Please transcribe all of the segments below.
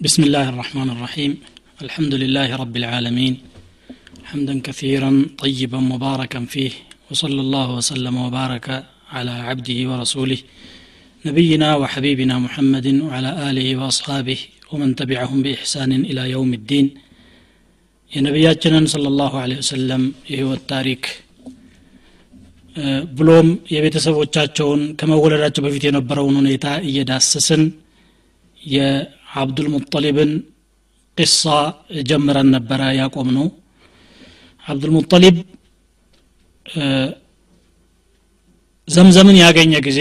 بسم الله الرحمن الرحيم الحمد لله رب العالمين حمدا كثيرا طيبا مباركا فيه وصلى الله وسلم وبارك على عبده ورسوله نبينا وحبيبنا محمد وعلى اله واصحابه ومن تبعهم باحسان الى يوم الدين የነቢያችንን صلى الله عليه وسلم የህይወት ታሪክ ብሎም የቤተሰቦቻቸውን ከመወለዳቸው በፊት የነበረውን ሁኔታ እየዳሰስን የአብዱልሙጠሊብን ቅሳ ጀምረን ነበረ ያቆም ነው አብዱልሙጠሊብ ዘምዘምን ያገኘ ጊዜ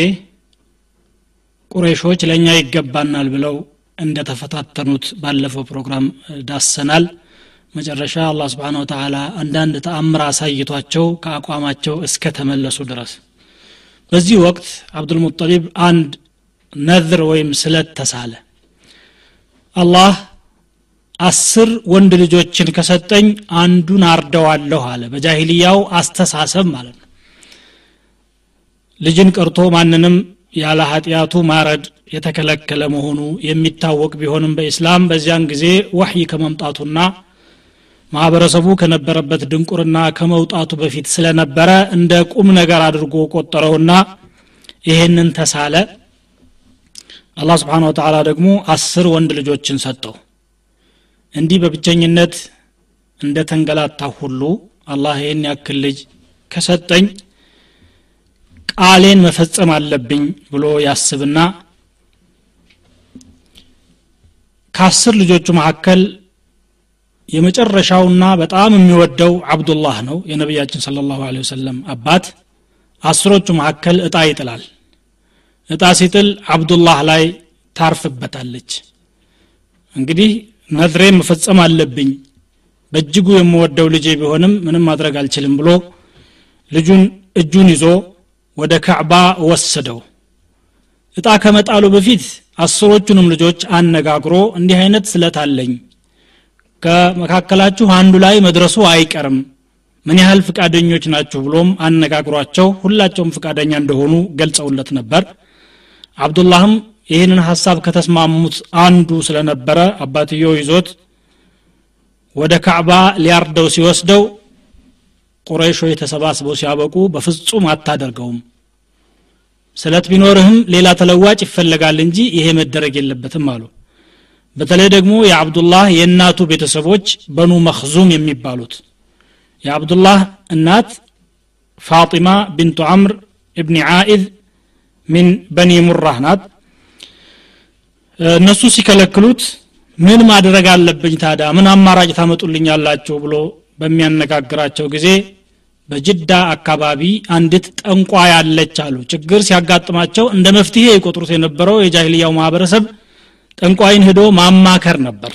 ቁረይሾች ለእኛ ይገባናል ብለው እንደተፈታተኑት ባለፈው ፕሮግራም ዳሰናል። መጨረሻ አላህ ስብሓን ወተላ አንዳንድ ተአምር አሳይቷቸው ከአቋማቸው እስከ ተመለሱ ድረስ። በዚህ ወቅት አብዱልሙጠሊብ አንድ ነዝር ወይም ስለት ተሳለ አላህ አስር ወንድ ልጆችን ከሰጠኝ አንዱን አርደዋለሁ አለ። በጃሂልያው አስተሳሰብ ማለት ነው። ልጅን ቀርቶ ማንንም ያለ ኃጢአቱ ማረድ የተከለከለ መሆኑ የሚታወቅ ቢሆንም በኢስላም በዚያን ጊዜ ወህይ ከመምጣቱና ማህበረሰቡ ከነበረበት ድንቁርና ከመውጣቱ በፊት ስለነበረ እንደ ቁም ነገር አድርጎ ቆጠረውና ይሄንን ተሳለ አላህ ስብሓን ወተላ ደግሞ አስር ወንድ ልጆችን ሰጠው። እንዲህ በብቸኝነት እንደ ተንገላታ ሁሉ አላህ ይህን ያክል ልጅ ከሰጠኝ ቃሌን መፈጸም አለብኝ ብሎ ያስብና ከአስር ልጆቹ መካከል የመጨረሻውና በጣም የሚወደው አብዱላህ ነው። የነቢያችን ስለ ላሁ ወሰለም አባት አስሮቹ መካከል እጣ ይጥላል እጣ ሲጥል አብዱላህ ላይ ታርፍበታለች። እንግዲህ ነድሬ መፈጸም አለብኝ በእጅጉ የምወደው ልጄ ቢሆንም ምንም ማድረግ አልችልም ብሎ ልጁን እጁን ይዞ ወደ ካዕባ ወሰደው። እጣ ከመጣሉ በፊት አስሮቹንም ልጆች አነጋግሮ እንዲህ አይነት ስለት አለኝ ከመካከላችሁ አንዱ ላይ መድረሱ አይቀርም ምን ያህል ፍቃደኞች ናችሁ ብሎም አነጋግሯቸው ሁላቸውም ፍቃደኛ እንደሆኑ ገልጸውለት ነበር አብዱላህም ይህንን ሀሳብ ከተስማሙት አንዱ ስለነበረ አባትየው ይዞት ወደ ካዕባ ሊያርደው ሲወስደው ቁረይሾች ተሰባስበው ሲያበቁ በፍጹም አታደርገውም። ስለት ቢኖርህም ሌላ ተለዋጭ ይፈለጋል እንጂ ይሄ መደረግ የለበትም አሉ። በተለይ ደግሞ የአብዱላህ የእናቱ ቤተሰቦች በኑ መክዙም የሚባሉት የአብዱላህ እናት ፋጢማ ቢንቱ አምር እብኒ ዓኢድ ሚን በኒ ሙራህ ናት። እነሱ ሲከለክሉት ምን ማድረግ አለብኝ ታዲያ? ምን አማራጭ ታመጡልኛላችሁ? ብሎ በሚያነጋግራቸው ጊዜ በጅዳ አካባቢ አንዲት ጠንቋ ያለች አሉ። ችግር ሲያጋጥማቸው እንደ መፍትሄ የቆጥሩት የነበረው የጃሂልያው ማህበረሰብ ጠንቋይን ሄዶ ማማከር ነበር።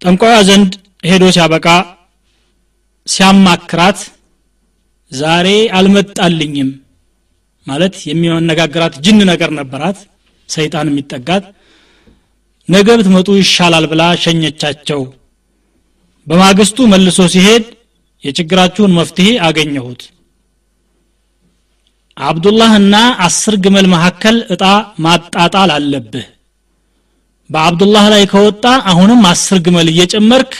ጠንቋያ ዘንድ ሄዶ ሲያበቃ ሲያማክራት ዛሬ አልመጣልኝም ማለት የሚያነጋግራት ጅን ነገር ነበራት። ሰይጣን የሚጠጋት ነገ ብትመጡ ይሻላል ብላ ሸኘቻቸው። በማግስቱ መልሶ ሲሄድ የችግራችሁን መፍትሄ አገኘሁት። አብዱላህና አስር ግመል መካከል እጣ ማጣጣል አለብህ። በአብዱላህ ላይ ከወጣ አሁንም አስር ግመል እየጨመርክ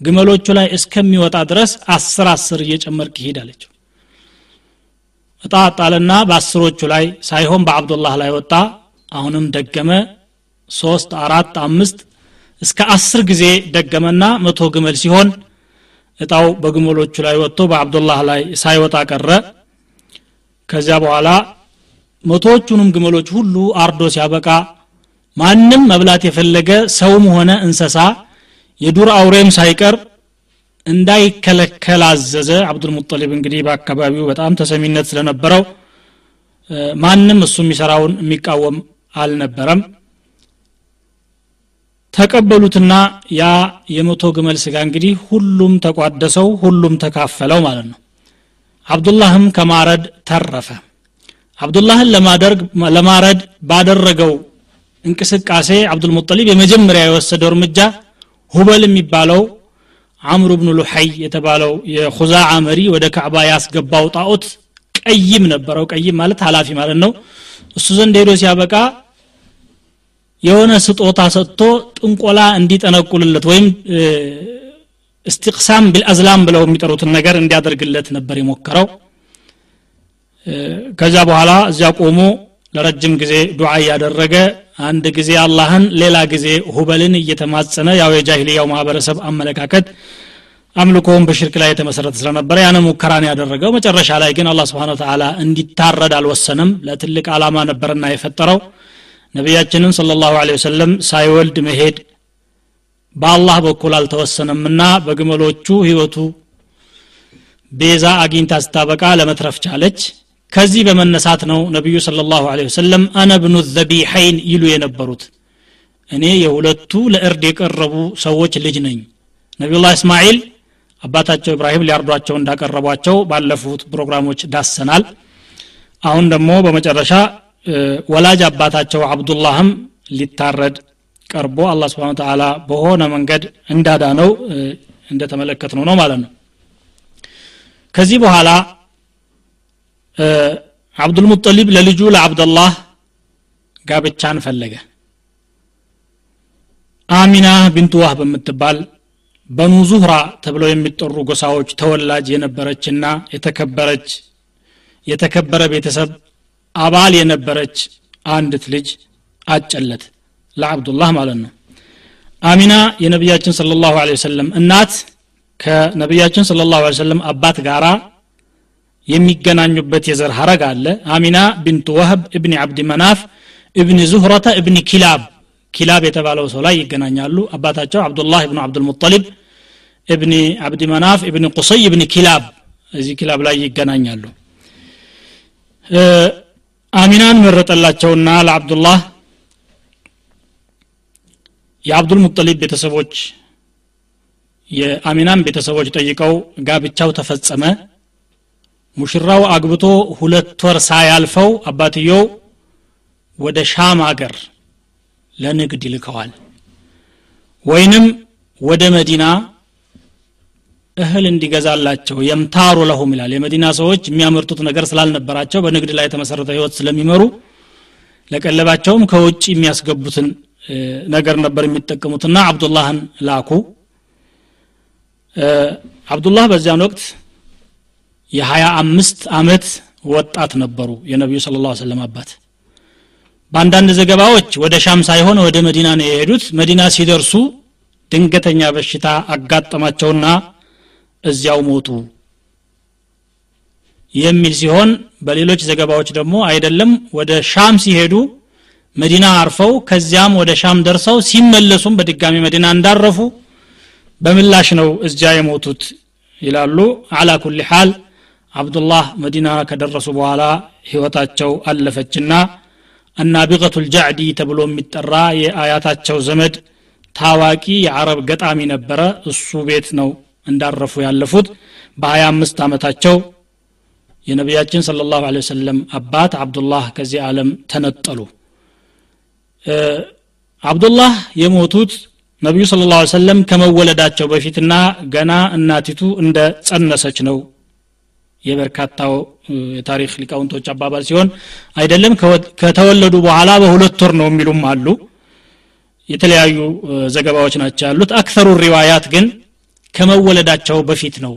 ግመሎቹ ላይ እስከሚወጣ ድረስ አስር አስር እየጨመርክ ይሄድ አለችው እጣ ጣልና በአስሮቹ ላይ ሳይሆን በአብዱላህ ላይ ወጣ። አሁንም ደገመ። ሶስት አራት አምስት እስከ አስር ጊዜ ደገመና መቶ ግመል ሲሆን እጣው በግመሎቹ ላይ ወጥቶ በአብዱላህ ላይ ሳይወጣ ቀረ። ከዚያ በኋላ መቶዎቹንም ግመሎች ሁሉ አርዶ ሲያበቃ ማንም መብላት የፈለገ ሰውም ሆነ እንሰሳ የዱር አውሬም ሳይቀር እንዳይከለከል አዘዘ። አብዱልሙጠሊብ እንግዲህ በአካባቢው በጣም ተሰሚነት ስለነበረው ማንም እሱ የሚሰራውን የሚቃወም አልነበረም። ተቀበሉትና ያ የመቶ ግመል ስጋ እንግዲህ ሁሉም ተቋደሰው ሁሉም ተካፈለው ማለት ነው። አብዱላህም ከማረድ ተረፈ። አብዱላህን ለማረድ ባደረገው እንቅስቃሴ አብዱልሙጠሊብ የመጀመሪያ የወሰደው እርምጃ ሁበል የሚባለው አምሩ ብኑ ሉሐይ የተባለው የኹዛዓ መሪ ወደ ካዕባ ያስገባው ጣዖት ቀይም ነበረው። ቀይም ማለት ኃላፊ ማለት ነው። እሱ ዘንድ ሄዶ ሲያበቃ የሆነ ስጦታ ሰጥቶ ጥንቆላ እንዲጠነቁልለት ወይም እስትቅሳም ቢልአዝላም ብለው የሚጠሩትን ነገር እንዲያደርግለት ነበር የሞከረው። ከዛ በኋላ እዚያ ቆሞ ለረጅም ጊዜ ዱዓ እያደረገ አንድ ጊዜ አላህን ሌላ ጊዜ ሁበልን እየተማጸነ ያው የጃሂልያው ማህበረሰብ አመለካከት አምልኮውን በሽርክ ላይ የተመሰረተ ስለነበረ ያን ሙከራን ያደረገው። መጨረሻ ላይ ግን አላ ስብን ተላ እንዲታረድ አልወሰንም ለትልቅ ዓላማ ነበርና የፈጠረው። ነቢያችንን ስለ ላሁ ወሰለም ሳይወልድ መሄድ በአላህ በኩል አልተወሰነምና በግመሎቹ ህይወቱ ቤዛ አግኝታ ስታበቃ ለመትረፍ ቻለች ከዚህ በመነሳት ነው ነቢዩ ስለ ላሁ ወሰለም አነ ብኑ ዘቢሐይን ይሉ የነበሩት። እኔ የሁለቱ ለእርድ የቀረቡ ሰዎች ልጅ ነኝ። ነቢዩላህ እስማኤል አባታቸው ኢብራሂም ሊያርዷቸው እንዳቀረቧቸው ባለፉት ፕሮግራሞች ዳሰናል። አሁን ደግሞ በመጨረሻ ወላጅ አባታቸው አብዱላህም ሊታረድ ቀርቦ አላ ስብን ተላ በሆነ መንገድ እንዳዳነው እንደተመለከት ነው ነው ማለት ነው። ከዚህ በኋላ አብዱልሙጠሊብ ለልጁ ለአብደላህ ጋብቻን ፈለገ። አሚና ቢንቱ ዋህ በምትባል በኑ ዙህራ ተብለው የሚጠሩ ጎሳዎች ተወላጅ የነበረችና የተከበረች የተከበረ ቤተሰብ አባል የነበረች አንድት ልጅ አጨለት ለአብዱላህ ማለት ነው። አሚና የነቢያችን ስለ ላሁ ወሰለም እናት ከነቢያችን ስለ ላሁ ወሰለም አባት ጋራ የሚገናኙበት የዘር ሀረግ አለ። አሚና ቢንቱ ወህብ እብኒ አብዲ መናፍ እብኒ ዙህረተ እብኒ ኪላብ ኪላብ የተባለው ሰው ላይ ይገናኛሉ። አባታቸው አብዱላህ እብኑ አብዱልሙጠሊብ እብኒ አብዲ መናፍ እብኒ ቁሰይ እብኒ ኪላብ እዚህ ኪላብ ላይ ይገናኛሉ። አሚናን መረጠላቸውና ለአብዱላህ የአብዱልሙጠሊብ ቤተሰቦች የአሚናን ቤተሰቦች ጠይቀው ጋብቻው ተፈጸመ ሙሽራው አግብቶ ሁለት ወር ሳያልፈው አባትየው ወደ ሻም አገር ለንግድ ይልከዋል። ወይንም ወደ መዲና እህል እንዲገዛላቸው የምታሩ ለሁም ይላል። የመዲና ሰዎች የሚያመርቱት ነገር ስላልነበራቸው በንግድ ላይ የተመሰረተ ህይወት ስለሚመሩ ለቀለባቸውም ከውጭ የሚያስገቡትን ነገር ነበር የሚጠቀሙትና አብዱላህን ላኩ። አብዱላህ በዚያን ወቅት የሀያ አምስት አመት ወጣት ነበሩ የነቢዩ ስለ ላ ሰለም አባት። በአንዳንድ ዘገባዎች ወደ ሻም ሳይሆን ወደ መዲና ነው የሄዱት። መዲና ሲደርሱ ድንገተኛ በሽታ አጋጠማቸውና እዚያው ሞቱ የሚል ሲሆን በሌሎች ዘገባዎች ደግሞ አይደለም። ወደ ሻም ሲሄዱ መዲና አርፈው ከዚያም ወደ ሻም ደርሰው ሲመለሱም በድጋሚ መዲና እንዳረፉ በምላሽ ነው እዚያ የሞቱት ይላሉ። አላ ኩል ሓል አብዱላህ መዲና ከደረሱ በኋላ ህይወታቸው አለፈችና አናቢቀቱ ልጃዕዲ ተብሎ የሚጠራ የአያታቸው ዘመድ ታዋቂ የአረብ ገጣሚ ነበረ። እሱ ቤት ነው እንዳረፉ ያለፉት። በሀያ አምስት ዓመታቸው የነቢያችን ስለ ላሁ ወሰለም አባት አብዱላህ ከዚህ ዓለም ተነጠሉ። አብዱላህ የሞቱት ነቢዩ ስለ ላ ሰለም ከመወለዳቸው በፊትና ገና እናቲቱ እንደ ጸነሰች ነው የበርካታው የታሪክ ሊቃውንቶች አባባል ሲሆን አይደለም ከተወለዱ በኋላ በሁለት ወር ነው የሚሉም አሉ። የተለያዩ ዘገባዎች ናቸው ያሉት። አክሰሩ ሪዋያት ግን ከመወለዳቸው በፊት ነው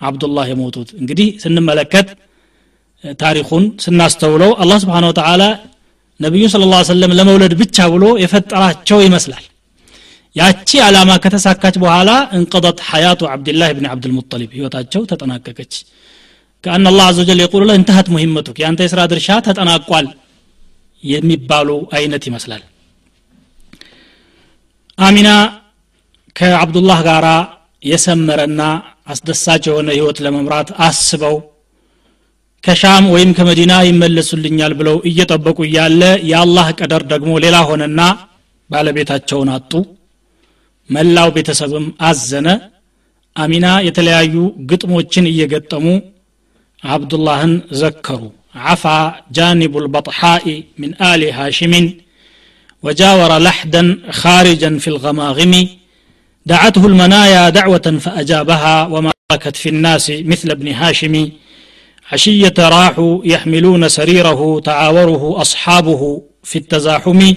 አብዱላህ የሞቱት። እንግዲህ ስንመለከት ታሪኩን ስናስተውለው አላህ ስብሓን ወተላ ነቢዩን ስለ ላ ሰለም ለመውለድ ብቻ ብሎ የፈጠራቸው ይመስላል። ያቺ ዓላማ ከተሳካች በኋላ እንቀضት ሐያቱ ዓብድላህ ብን ዓብድልሙጠሊብ ህይወታቸው ተጠናቀቀች ከአን አላህ አዘ ወጀል የቁሉ እንተሀት ሙሂመቱክ የአንተ የስራ ድርሻ ተጠናቋል የሚባሉ አይነት ይመስላል። አሚና ከአብዱላህ ጋር የሰመረና አስደሳች የሆነ ህይወት ለመምራት አስበው ከሻም ወይም ከመዲና ይመለሱልኛል ብለው እየጠበቁ እያለ የአላህ ቀደር ደግሞ ሌላ ሆነና ባለቤታቸውን አጡ። መላው ቤተሰብም አዘነ። አሚና የተለያዩ ግጥሞችን እየገጠሙ عبد الله زكروا. عفا جانب البطحاء من آل هاشم وجاور لحدا خارجا في الغماغم. دعته المنايا دعوة فأجابها وما ركت في الناس مثل ابن هاشم. عشية راحوا يحملون سريره تعاوره أصحابه في التزاحم.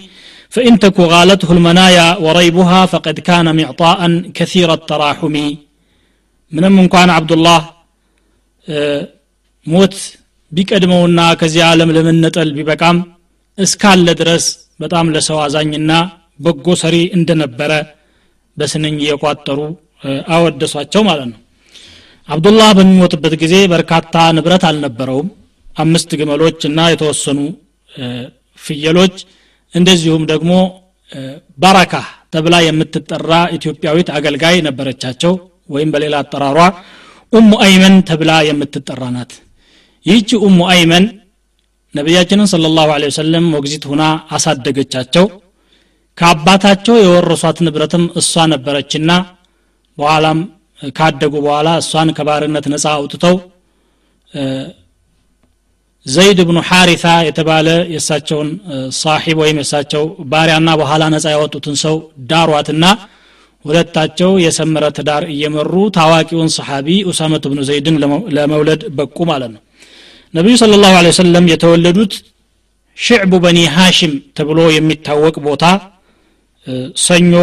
فإن تك غالته المنايا وريبها فقد كان معطاء كثير التراحم. من أمم كان عبد الله آه، ሞት ቢቀድመውና ከዚህ ዓለም ለመነጠል ቢበቃም እስካለ ድረስ በጣም ለሰው አዛኝና በጎ ሰሪ እንደነበረ በስንኝ እየቋጠሩ አወደሷቸው ማለት ነው። አብዱላህ በሚሞትበት ጊዜ በርካታ ንብረት አልነበረውም። አምስት ግመሎች እና የተወሰኑ ፍየሎች እንደዚሁም ደግሞ ባረካ ተብላ የምትጠራ ኢትዮጵያዊት አገልጋይ ነበረቻቸው ወይም በሌላ አጠራሯ ኡሙ አይመን ተብላ የምትጠራ ናት ይህቺ ኡሙ አይመን ነቢያችንን ስለ ላሁ ወሰለም ሞግዚት ሁና አሳደገቻቸው። ከአባታቸው የወረሷት ንብረትም እሷ ነበረችና በኋላም ካደጉ በኋላ እሷን ከባርነት ነፃ አውጥተው ዘይድ ብኑ ሐሪታ የተባለ የእሳቸውን ሳሒብ ወይም የእሳቸው ባሪያና በኋላ ነፃ ያወጡትን ሰው ዳሯትና ሁለታቸው የሰመረ ትዳር እየመሩ ታዋቂውን ሰሓቢ ኡሳመት ብኑ ዘይድን ለመውለድ በቁ ማለት ነው ነቢዩ ስለ ላሁ ወሰለም የተወለዱት ሽዕቡ በኒ ሃሽም ተብሎ የሚታወቅ ቦታ ሰኞ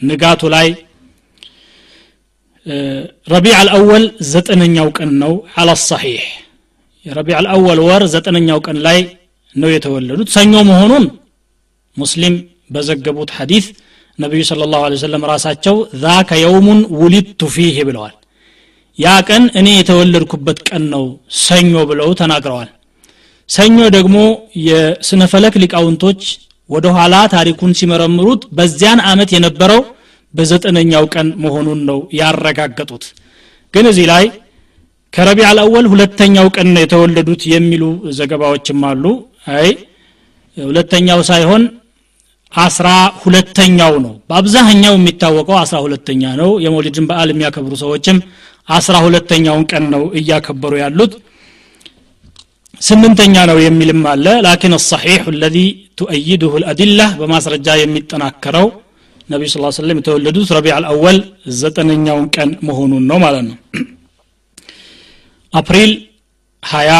ንጋቱ ላይ ረቢዕ አልአወል ዘጠነኛው ቀን ነው አላ ሰሒሕ። የረቢዕ አልአወል ወር ዘጠነኛው ቀን ላይ ነው የተወለዱት። ሰኞ መሆኑን ሙስሊም በዘገቡት ሐዲስ ነቢዩ ስለ ላሁ ሰለም ራሳቸው ዛከ የውሙን ውሊድቱ ፊህ ብለዋል ያ ቀን እኔ የተወለድኩበት ቀን ነው ሰኞ ብለው ተናግረዋል። ሰኞ ደግሞ የስነ ፈለክ ሊቃውንቶች ወደ ኋላ ታሪኩን ሲመረምሩት በዚያን አመት የነበረው በዘጠነኛው ቀን መሆኑን ነው ያረጋገጡት። ግን እዚህ ላይ ከረቢዕ አልአወል ሁለተኛው ቀን ነው የተወለዱት የሚሉ ዘገባዎችም አሉ። አይ ሁለተኛው ሳይሆን አስራ ሁለተኛው ነው። በአብዛኛው የሚታወቀው አስራ ሁለተኛ ነው። የመውሊድን በዓል የሚያከብሩ ሰዎችም አስራ ሁለተኛውን ቀን ነው እያከበሩ ያሉት። ስምንተኛ ነው የሚልም አለ። ላኪን ሰሒሕ ለዚ ቱአይድሁ ልአድላ በማስረጃ የሚጠናከረው ነቢዩ ስ ስለም የተወለዱት ረቢ አልአወል ዘጠነኛውን ቀን መሆኑን ነው ማለት ነው። አፕሪል 20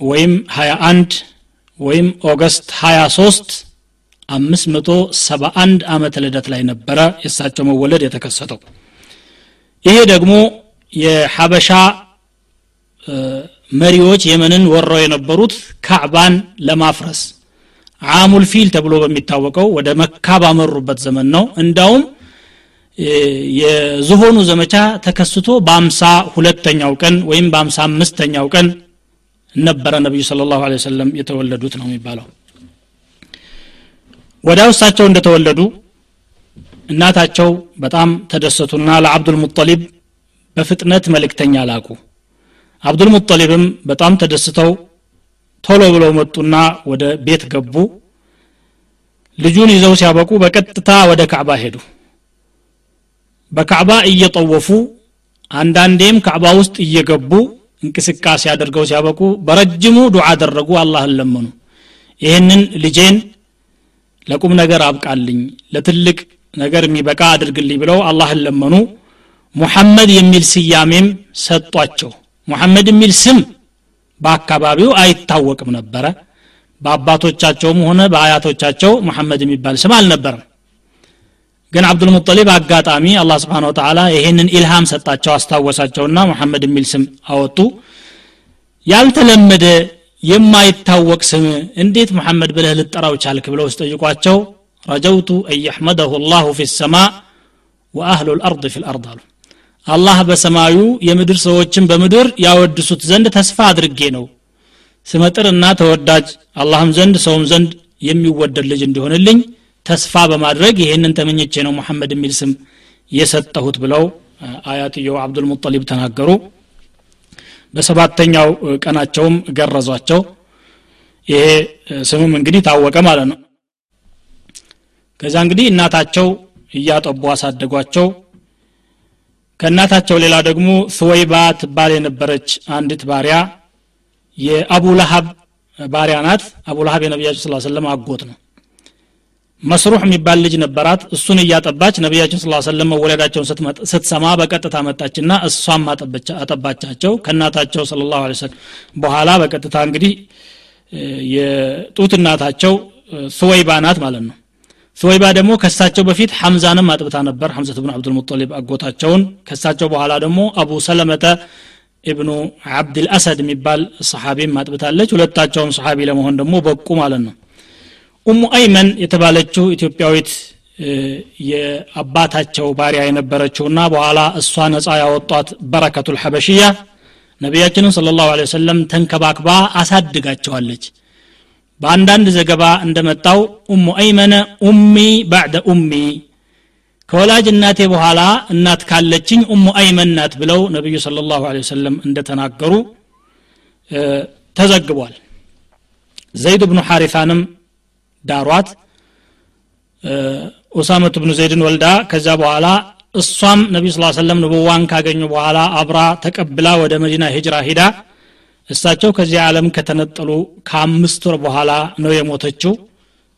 ወይም 21 ወይም August 23 571 ዓመተ ልደት ላይ ነበረ የእሳቸው መወለድ የተከሰተው። ይሄ ደግሞ የሐበሻ መሪዎች የመንን ወረው የነበሩት ካዕባን ለማፍረስ عام الفيل ተብሎ በሚታወቀው ወደ መካ ባመሩበት ዘመን ነው። እንዳውም የዝሆኑ ዘመቻ ተከስቶ በአምሳ ሁለተኛው ቀን ወይም በአምሳ አምስተኛው ቀን ነበረ ነቢዩ ስለ ላሁ ሰለም የተወለዱት ነው የሚባለው። ወዲያው እሳቸው እንደተወለዱ እናታቸው በጣም ተደሰቱና ለአብዱልሙጠሊብ በፍጥነት መልእክተኛ ላኩ። አብዱልሙጠሊብም በጣም ተደስተው ቶሎ ብለው መጡና ወደ ቤት ገቡ። ልጁን ይዘው ሲያበቁ በቀጥታ ወደ ካዕባ ሄዱ። በካዕባ እየጠወፉ አንዳንዴም ካዕባ ውስጥ እየገቡ እንቅስቃሴ አድርገው ሲያበቁ በረጅሙ ዱዓ አደረጉ። አላህን ለመኑ። ይህንን ልጄን ለቁም ነገር አብቃልኝ ለትልቅ ነገር የሚበቃ አድርግልኝ ብለው አላህን ለመኑ ሙሐመድ የሚል ስያሜም ሰጧቸው ሙሐመድ የሚል ስም በአካባቢው አይታወቅም ነበረ በአባቶቻቸውም ሆነ በአያቶቻቸው ሙሐመድ የሚባል ስም አልነበረም ግን አብዱልሙጠሊብ አጋጣሚ አላህ ስብሓን ወተላ ይሄንን ኢልሃም ሰጣቸው አስታወሳቸውና ሙሐመድ የሚል ስም አወጡ ያልተለመደ የማይታወቅ ስም እንዴት ሙሐመድ ብለህ ልጠራው ቻልክ ብለው ስጠይቋቸው ረጀውቱ አን የሕመደሁ ላሁ ፊ ሰማ ወአህሉ ልአርድ ፊ ልአርድ አሉ አላህ በሰማዩ የምድር ሰዎችን በምድር ያወድሱት ዘንድ ተስፋ አድርጌ ነው። ስመጥርና ተወዳጅ አላህም ዘንድ ሰውም ዘንድ የሚወደድ ልጅ እንዲሆንልኝ ተስፋ በማድረግ ይህንን ተመኘቼ ነው ሙሐመድ የሚል ስም የሰጠሁት ብለው አያትየው አብዱልሙጠሊብ ተናገሩ። በሰባተኛው ቀናቸውም ገረዟቸው። ይሄ ስምም እንግዲህ ታወቀ ማለት ነው። ከዛ እንግዲህ እናታቸው እያጠቡ አሳደጓቸው ከእናታቸው ሌላ ደግሞ ስወይባ ትባል የነበረች አንዲት ባሪያ የአቡ ለሀብ ባሪያ ናት። አቡ ለሀብ የነቢያችን ስ ሰለም አጎት ነው። መስሩሕ የሚባል ልጅ ነበራት። እሱን እያጠባች ነቢያችን ስለ ሰለም መወለዳቸውን ስትሰማ በቀጥታ መጣችና እሷም አጠባቻቸው። ከእናታቸው ስለ ላሁ በኋላ በቀጥታ እንግዲህ የጡት እናታቸው ሱወይባ ናት ማለት ነው ሱወይባ ደግሞ ከሳቸው በፊት ሐምዛንም አጥብታ ነበር። ሐምዘት ብን አብዱልሙጠሊብ አጎታቸውን ከሳቸው በኋላ ደግሞ አቡ ሰለመተ ኢብኑ አብድልአሰድ የሚባል ሰሓቢም አጥብታለች። ሁለታቸውም ሰሓቢ ለመሆን ደግሞ በቁ ማለት ነው። ኡሙ አይመን የተባለችው ኢትዮጵያዊት የአባታቸው ባሪያ የነበረችውና በኋላ እሷ ነፃ ያወጧት በረከቱ ልሐበሽያ ነቢያችንን ስለ ላሁ ወሰለም ተንከባክባ አሳድጋቸዋለች በአንዳንድ ዘገባ እንደመጣው ኡሙ አይመነ ኡሚ ባዕደ ኡሚ ከወላጅ እናቴ በኋላ እናት ካለችኝ ኡሙ አይመን ናት ብለው ነቢዩ ስለ ላሁ ወሰለም እንደተናገሩ ተዘግቧል። ዘይድ ብኑ ሐሪፋንም ዳሯት። ኡሳመት ብኑ ዘይድን ወልዳ ከዛ በኋላ እሷም ነቢዩ ስ ሰለም ንቡዋን ካገኙ በኋላ አብራ ተቀብላ ወደ መዲና ሂጅራ ሂዳ እሳቸው ከዚህ ዓለም ከተነጠሉ ከአምስት ወር በኋላ ነው የሞተችው።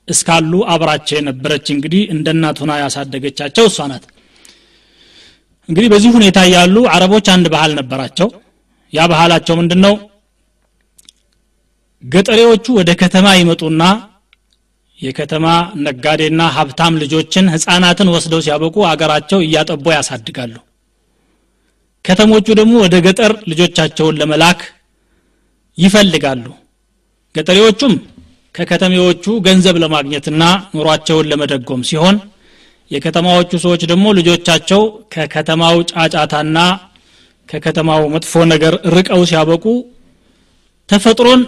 እስካሉ አብራቸው የነበረች እንግዲህ እንደ እናት ሆና ያሳደገቻቸው እሷ ናት። እንግዲህ በዚህ ሁኔታ ያሉ አረቦች አንድ ባህል ነበራቸው። ያ ባህላቸው ምንድን ነው ገጠሬዎቹ ወደ ከተማ ይመጡና የከተማ ነጋዴና ሀብታም ልጆችን ህፃናትን ወስደው ሲያበቁ አገራቸው እያጠቦ ያሳድጋሉ። ከተሞቹ ደግሞ ወደ ገጠር ልጆቻቸውን ለመላክ ይፈልጋሉ። ገጠሬዎቹም ከከተሜዎቹ ገንዘብ ለማግኘትና ኑሯቸውን ለመደጎም ሲሆን የከተማዎቹ ሰዎች ደግሞ ልጆቻቸው ከከተማው ጫጫታና ከከተማው መጥፎ ነገር ርቀው ሲያበቁ ተፈጥሮን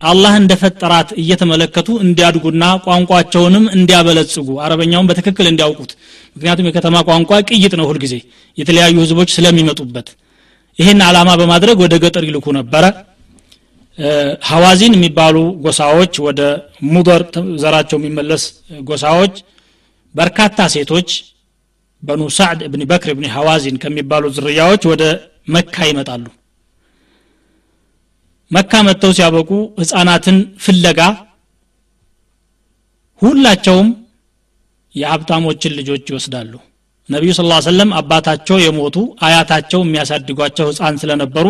አላህ እንደፈጠራት እየተመለከቱ እንዲያድጉና ቋንቋቸውንም እንዲያበለጽጉ አረበኛውን በትክክል እንዲያውቁት። ምክንያቱም የከተማ ቋንቋ ቅይጥ ነው ሁልጊዜ የተለያዩ ህዝቦች ስለሚመጡበት። ይህን አላማ በማድረግ ወደ ገጠር ይልኩ ነበረ ሐዋዚን የሚባሉ ጎሳዎች ወደ ሙደር ዘራቸው የሚመለስ ጎሳዎች በርካታ ሴቶች በኑ ሳዕድ እብኒ በክር እብኒ ሐዋዚን ከሚባሉ ዝርያዎች ወደ መካ ይመጣሉ። መካ መጥተው ሲያበቁ ህፃናትን ፍለጋ ሁላቸውም የሀብታሞችን ልጆች ይወስዳሉ። ነቢዩ ስ ሰለም አባታቸው የሞቱ አያታቸው የሚያሳድጓቸው ህፃን ስለነበሩ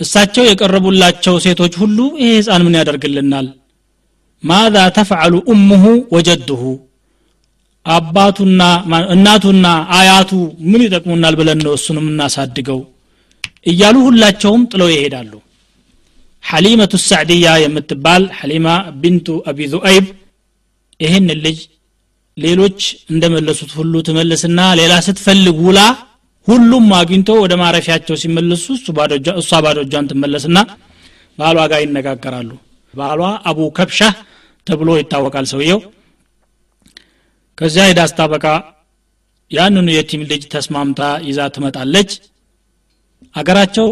እሳቸው የቀረቡላቸው ሴቶች ሁሉ ይሄ ህፃን ምን ያደርግልናል? ማዛ ተፍዓሉ ኡሙሁ ወጀድሁ? አባቱና እናቱና አያቱ ምን ይጠቅሙናል ብለን ነው እሱን የምናሳድገው? እያሉ ሁላቸውም ጥለው ይሄዳሉ። ሐሊመቱ ሳዕድያ የምትባል ሐሊማ ቢንቱ አቢ ዙአይብ ይህን ልጅ ሌሎች እንደመለሱት ሁሉ ትመልስና ሌላ ስትፈልግ ውላ ሁሉም አግኝቶ ወደ ማረፊያቸው ሲመለሱ እሷ ባዶ እጇን ትመለስና ባሏ ጋር ይነጋገራሉ። ባሏ አቡ ከብሻ ተብሎ ይታወቃል ሰውየው። ከዚያ ሄዳ አስታበቃ ያንኑ የቲም ልጅ ተስማምታ ይዛ ትመጣለች። አገራቸው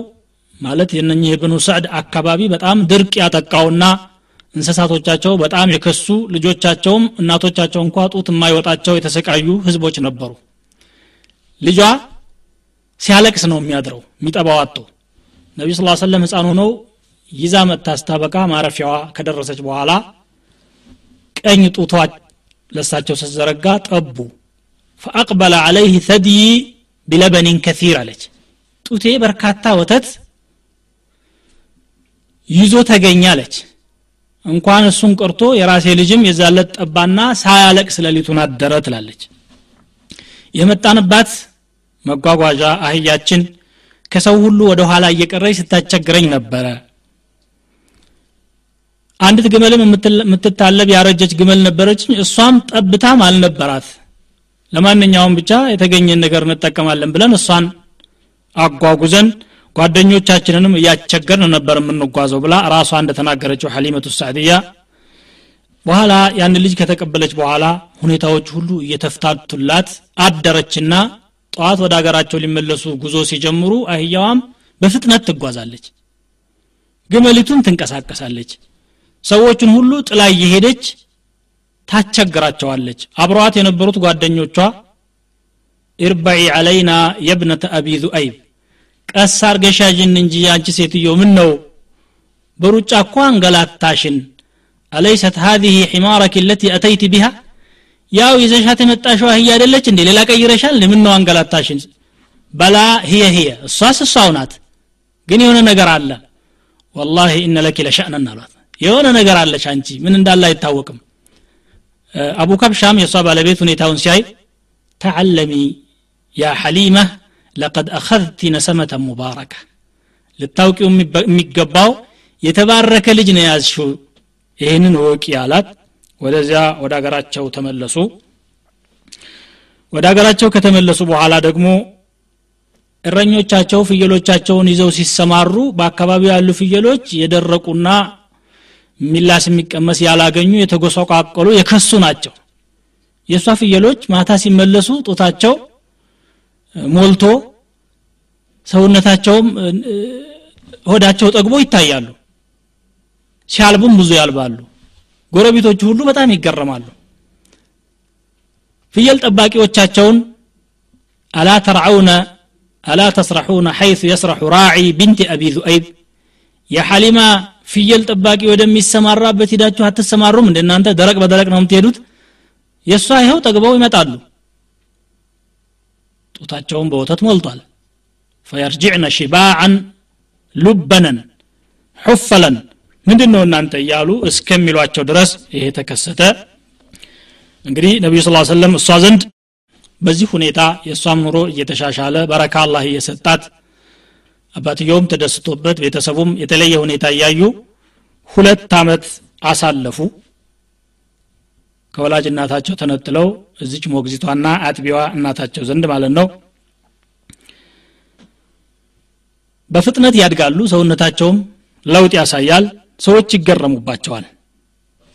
ማለት የነኚህ የብኑ ሰዕድ አካባቢ በጣም ድርቅ ያጠቃውና እንስሳቶቻቸው በጣም የከሱ ልጆቻቸውም እናቶቻቸው እንኳ ጡት የማይወጣቸው የተሰቃዩ ህዝቦች ነበሩ። ልጇ ሲያለቅስ ነው የሚያድረው የሚጠባው አጥቶ። ነቢዩ ስ ሰለም ህፃን ሆነው ይዛ መጥታ ስታበቃ ማረፊያዋ ከደረሰች በኋላ ቀኝ ጡቷ ለሳቸው ስትዘረጋ ጠቡ። ፈአቅበለ አለይህ ተድይ ቢለበኒን ከሲር አለች። ጡቴ በርካታ ወተት ይዞ ተገኘ አለች። እንኳን እሱን ቀርቶ የራሴ ልጅም የዛለት ጠባና ሳያለቅስ ሌሊቱን አደረ ትላለች። የመጣንባት መጓጓዣ አህያችን ከሰው ሁሉ ወደ ኋላ እየቀረች ስታቸግረኝ ነበረ። አንዲት ግመልም የምትታለብ ያረጀች ግመል ነበረችኝ። እሷም ጠብታም አልነበራት። ለማንኛውም ብቻ የተገኘን ነገር እንጠቀማለን ብለን እሷን አጓጉዘን ጓደኞቻችንንም እያስቸገርን ነበር የምንጓዘው ብላ ራሷ እንደተናገረችው ሐሊመቱ ሳዕድያ በኋላ ያን ልጅ ከተቀበለች በኋላ ሁኔታዎች ሁሉ እየተፍታቱላት አደረችና ጠዋት ወደ ሀገራቸው ሊመለሱ ጉዞ ሲጀምሩ አህያዋም በፍጥነት ትጓዛለች። ግመሊቱም ትንቀሳቀሳለች። ሰዎችን ሁሉ ጥላ እየሄደች ታስቸግራቸዋለች። አብረዋት የነበሩት ጓደኞቿ ኢርበዒ አለይና የብነተ አቢ ዙአይብ ቀስ አርገሻዥን እንጂ አንቺ ሴትዮ ምን ነው በሩጫ እኳ አንገላታሽን። አለይሰት ሀዚህ ሒማረኪ ለቲ አተይቲ ቢሃ ያው ይዘሻት የመጣሸው አህያ አይደለች እንዴ? ሌላ ቀይረሻል ምን ነው አንገላታሽን? በላ ህየ ህየ እሷስ እሷው ናት። ግን የሆነ ነገር አለ። ወላሂ እነ ለኪ ለሸእነን አሏት። የሆነ ነገር አለች አንቺ። ምን እንዳለ አይታወቅም። አቡ ከብሻም የእሷ ባለቤት ሁኔታውን ሲያይ ተዓለሚ ያ ሐሊማ ለቀድ አኸዝቲ ነሰመተ ሙባረከ። ልታውቂው የሚገባው የተባረከ ልጅ ነው ያዝሽው ይህንን ወቂ አላት ወደዚያ ወደ አገራቸው ተመለሱ። ወደ አገራቸው ከተመለሱ በኋላ ደግሞ እረኞቻቸው ፍየሎቻቸውን ይዘው ሲሰማሩ በአካባቢው ያሉ ፍየሎች የደረቁና ሚላስ የሚቀመስ ያላገኙ የተጎሰቋቀሉ የከሱ ናቸው። የእሷ ፍየሎች ማታ ሲመለሱ ጡታቸው ሞልቶ ሰውነታቸውም ሆዳቸው ጠግቦ ይታያሉ። ሲያልቡም ብዙ ያልባሉ ጎረቤቶቹ ሁሉ በጣም ይገረማሉ። ፍየል ጠባቂዎቻቸውን አላ ተርዐውነ አላ ተስረሑነ ሐይث የስረሑ ራዒ ቢንቲ አቢ ዙአይብ የሐሊማ ፍየል ጠባቂ ወደሚሰማራበት ሂዳችሁ አትሰማሩም? እንደ እናንተ ደረቅ በደረቅ ነው የምትሄዱት? የእሷ ይኸው ጠግበው ይመጣሉ። ጡታቸውን በወተት ሞልቷል። ፈየርጅዕነ ሽባዓን ሉበነን ሑፈለን ምንድን ነው እናንተ እያሉ እስከሚሏቸው ድረስ ይሄ ተከሰተ? እንግዲህ ነቢዩ ስ ሰለም እሷ ዘንድ በዚህ ሁኔታ የእሷም ኑሮ እየተሻሻለ በረካ አላህ እየሰጣት አባትየውም ተደስቶበት ቤተሰቡም የተለየ ሁኔታ እያዩ ሁለት አመት አሳለፉ። ከወላጅ እናታቸው ተነጥለው እዚች ሞግዚቷና አጥቢዋ እናታቸው ዘንድ ማለት ነው። በፍጥነት ያድጋሉ ሰውነታቸውም ለውጥ ያሳያል ሰዎች ይገረሙባቸዋል።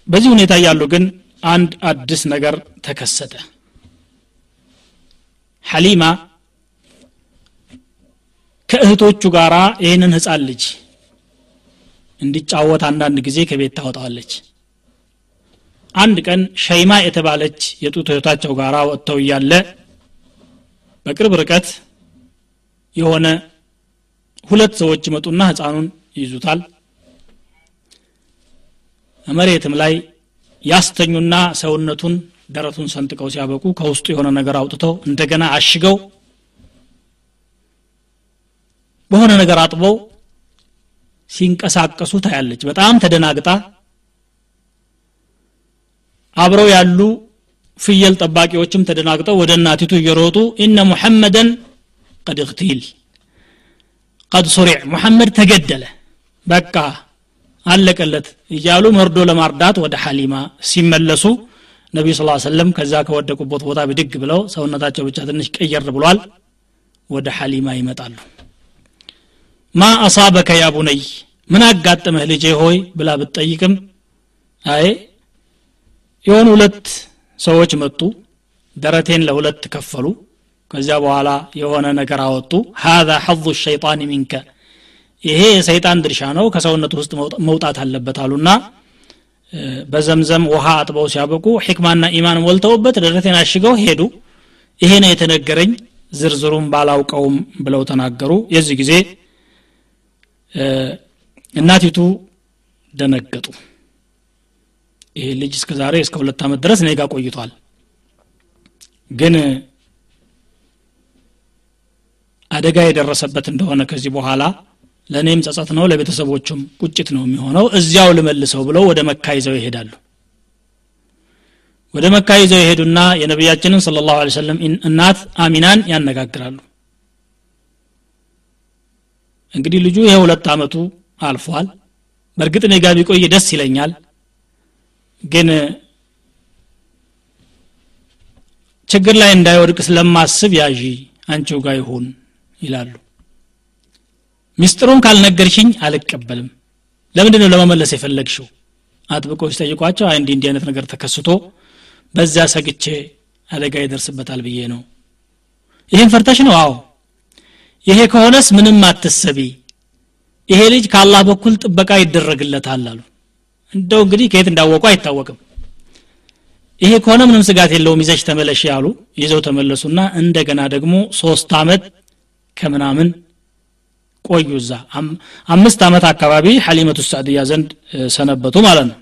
በዚህ ሁኔታ እያሉ ግን አንድ አዲስ ነገር ተከሰተ። ሐሊማ ከእህቶቹ ጋር ይህንን ህፃን ልጅ እንዲጫወት አንዳንድ ጊዜ ከቤት ታወጣዋለች። አንድ ቀን ሸይማ የተባለች የጡት እህታቸው ጋር ወጥተው እያለ በቅርብ ርቀት የሆነ ሁለት ሰዎች ይመጡና ህፃኑን ይይዙታል መሬትም ላይ ያስተኙና ሰውነቱን ደረቱን ሰንጥቀው ሲያበቁ ከውስጡ የሆነ ነገር አውጥተው እንደገና አሽገው በሆነ ነገር አጥበው ሲንቀሳቀሱ ታያለች። በጣም ተደናግጣ አብረው ያሉ ፍየል ጠባቂዎችም ተደናግጠው ወደ እናቲቱ እየሮጡ ኢነ ሙሐመደን ቀድ እቅቲል ቀድ ሱሪዕ ሙሐመድ ተገደለ። በቃ አለቀለት እያሉ መርዶ ለማርዳት ወደ ሐሊማ ሲመለሱ ነቢዩ ስ ሰለም ከዛ ከወደቁበት ቦታ ብድግ ብለው ሰውነታቸው ብቻ ትንሽ ቀየር ብሏል ወደ ሐሊማ ይመጣሉ። ማ አሳበከ ያ ቡነይ ምን አጋጠመህ ልጄ ሆይ ብላ ብትጠይቅም አይ የሆኑ ሁለት ሰዎች መጡ ደረቴን ለሁለት ከፈሉ ከዚያ በኋላ የሆነ ነገር አወጡ። ሃذا ሐظ ሸይጣን ሚንከ ይሄ የሰይጣን ድርሻ ነው ከሰውነቱ ውስጥ መውጣት አለበት አሉና በዘምዘም ውሃ አጥበው ሲያበቁ ሕክማና ኢማን ሞልተውበት ደረቴን አሽገው ሄዱ። ይሄ ነው የተነገረኝ ዝርዝሩም ባላውቀውም ብለው ተናገሩ። የዚህ ጊዜ እናቲቱ ደነገጡ። ይሄ ልጅ እስከ ዛሬ እስከ ሁለት ዓመት ድረስ እኔ ጋር ቆይቷል። ግን አደጋ የደረሰበት እንደሆነ ከዚህ በኋላ ለእኔም ጸጸት ነው ለቤተሰቦቹም ቁጭት ነው የሚሆነው። እዚያው ልመልሰው ብለው ወደ መካ ይዘው ይሄዳሉ። ወደ መካ ይዘው ይሄዱና የነቢያችንን ስለ ላሁ እናት አሚናን ያነጋግራሉ። እንግዲህ ልጁ ይሄ ሁለት አመቱ አልፏል። በእርግጥ እኔ ቢቆይ ደስ ይለኛል። ግን ችግር ላይ እንዳይወድቅ ስለማስብ ያዢ አንቺው ጋር ይሁን ይላሉ ሚስጥሩን ካልነገርሽኝ አልቀበልም። ለምንድን ነው ለመመለስ የፈለግሽው? አጥብቆ ሲጠይቋቸው አይ እንዲህ አይነት ነገር ተከስቶ በዛ ሰግቼ አደጋ ይደርስበታል ብዬ ነው። ይህን ፈርተሽ ነው? አዎ። ይሄ ከሆነስ ምንም አትሰቢ። ይሄ ልጅ ከአላህ በኩል ጥበቃ ይደረግለታል አሉ። እንደው እንግዲህ ከየት እንዳወቁ አይታወቅም። ይሄ ከሆነ ምንም ስጋት የለውም ይዘሽ ተመለሽ ያሉ ይዘው ተመለሱና እንደገና ደግሞ ሶስት አመት ከምናምን ቆዩ እዛ። አምስት አመት አካባቢ ሐሊመቱ ሳዕድያ ዘንድ ሰነበቱ ማለት ነው።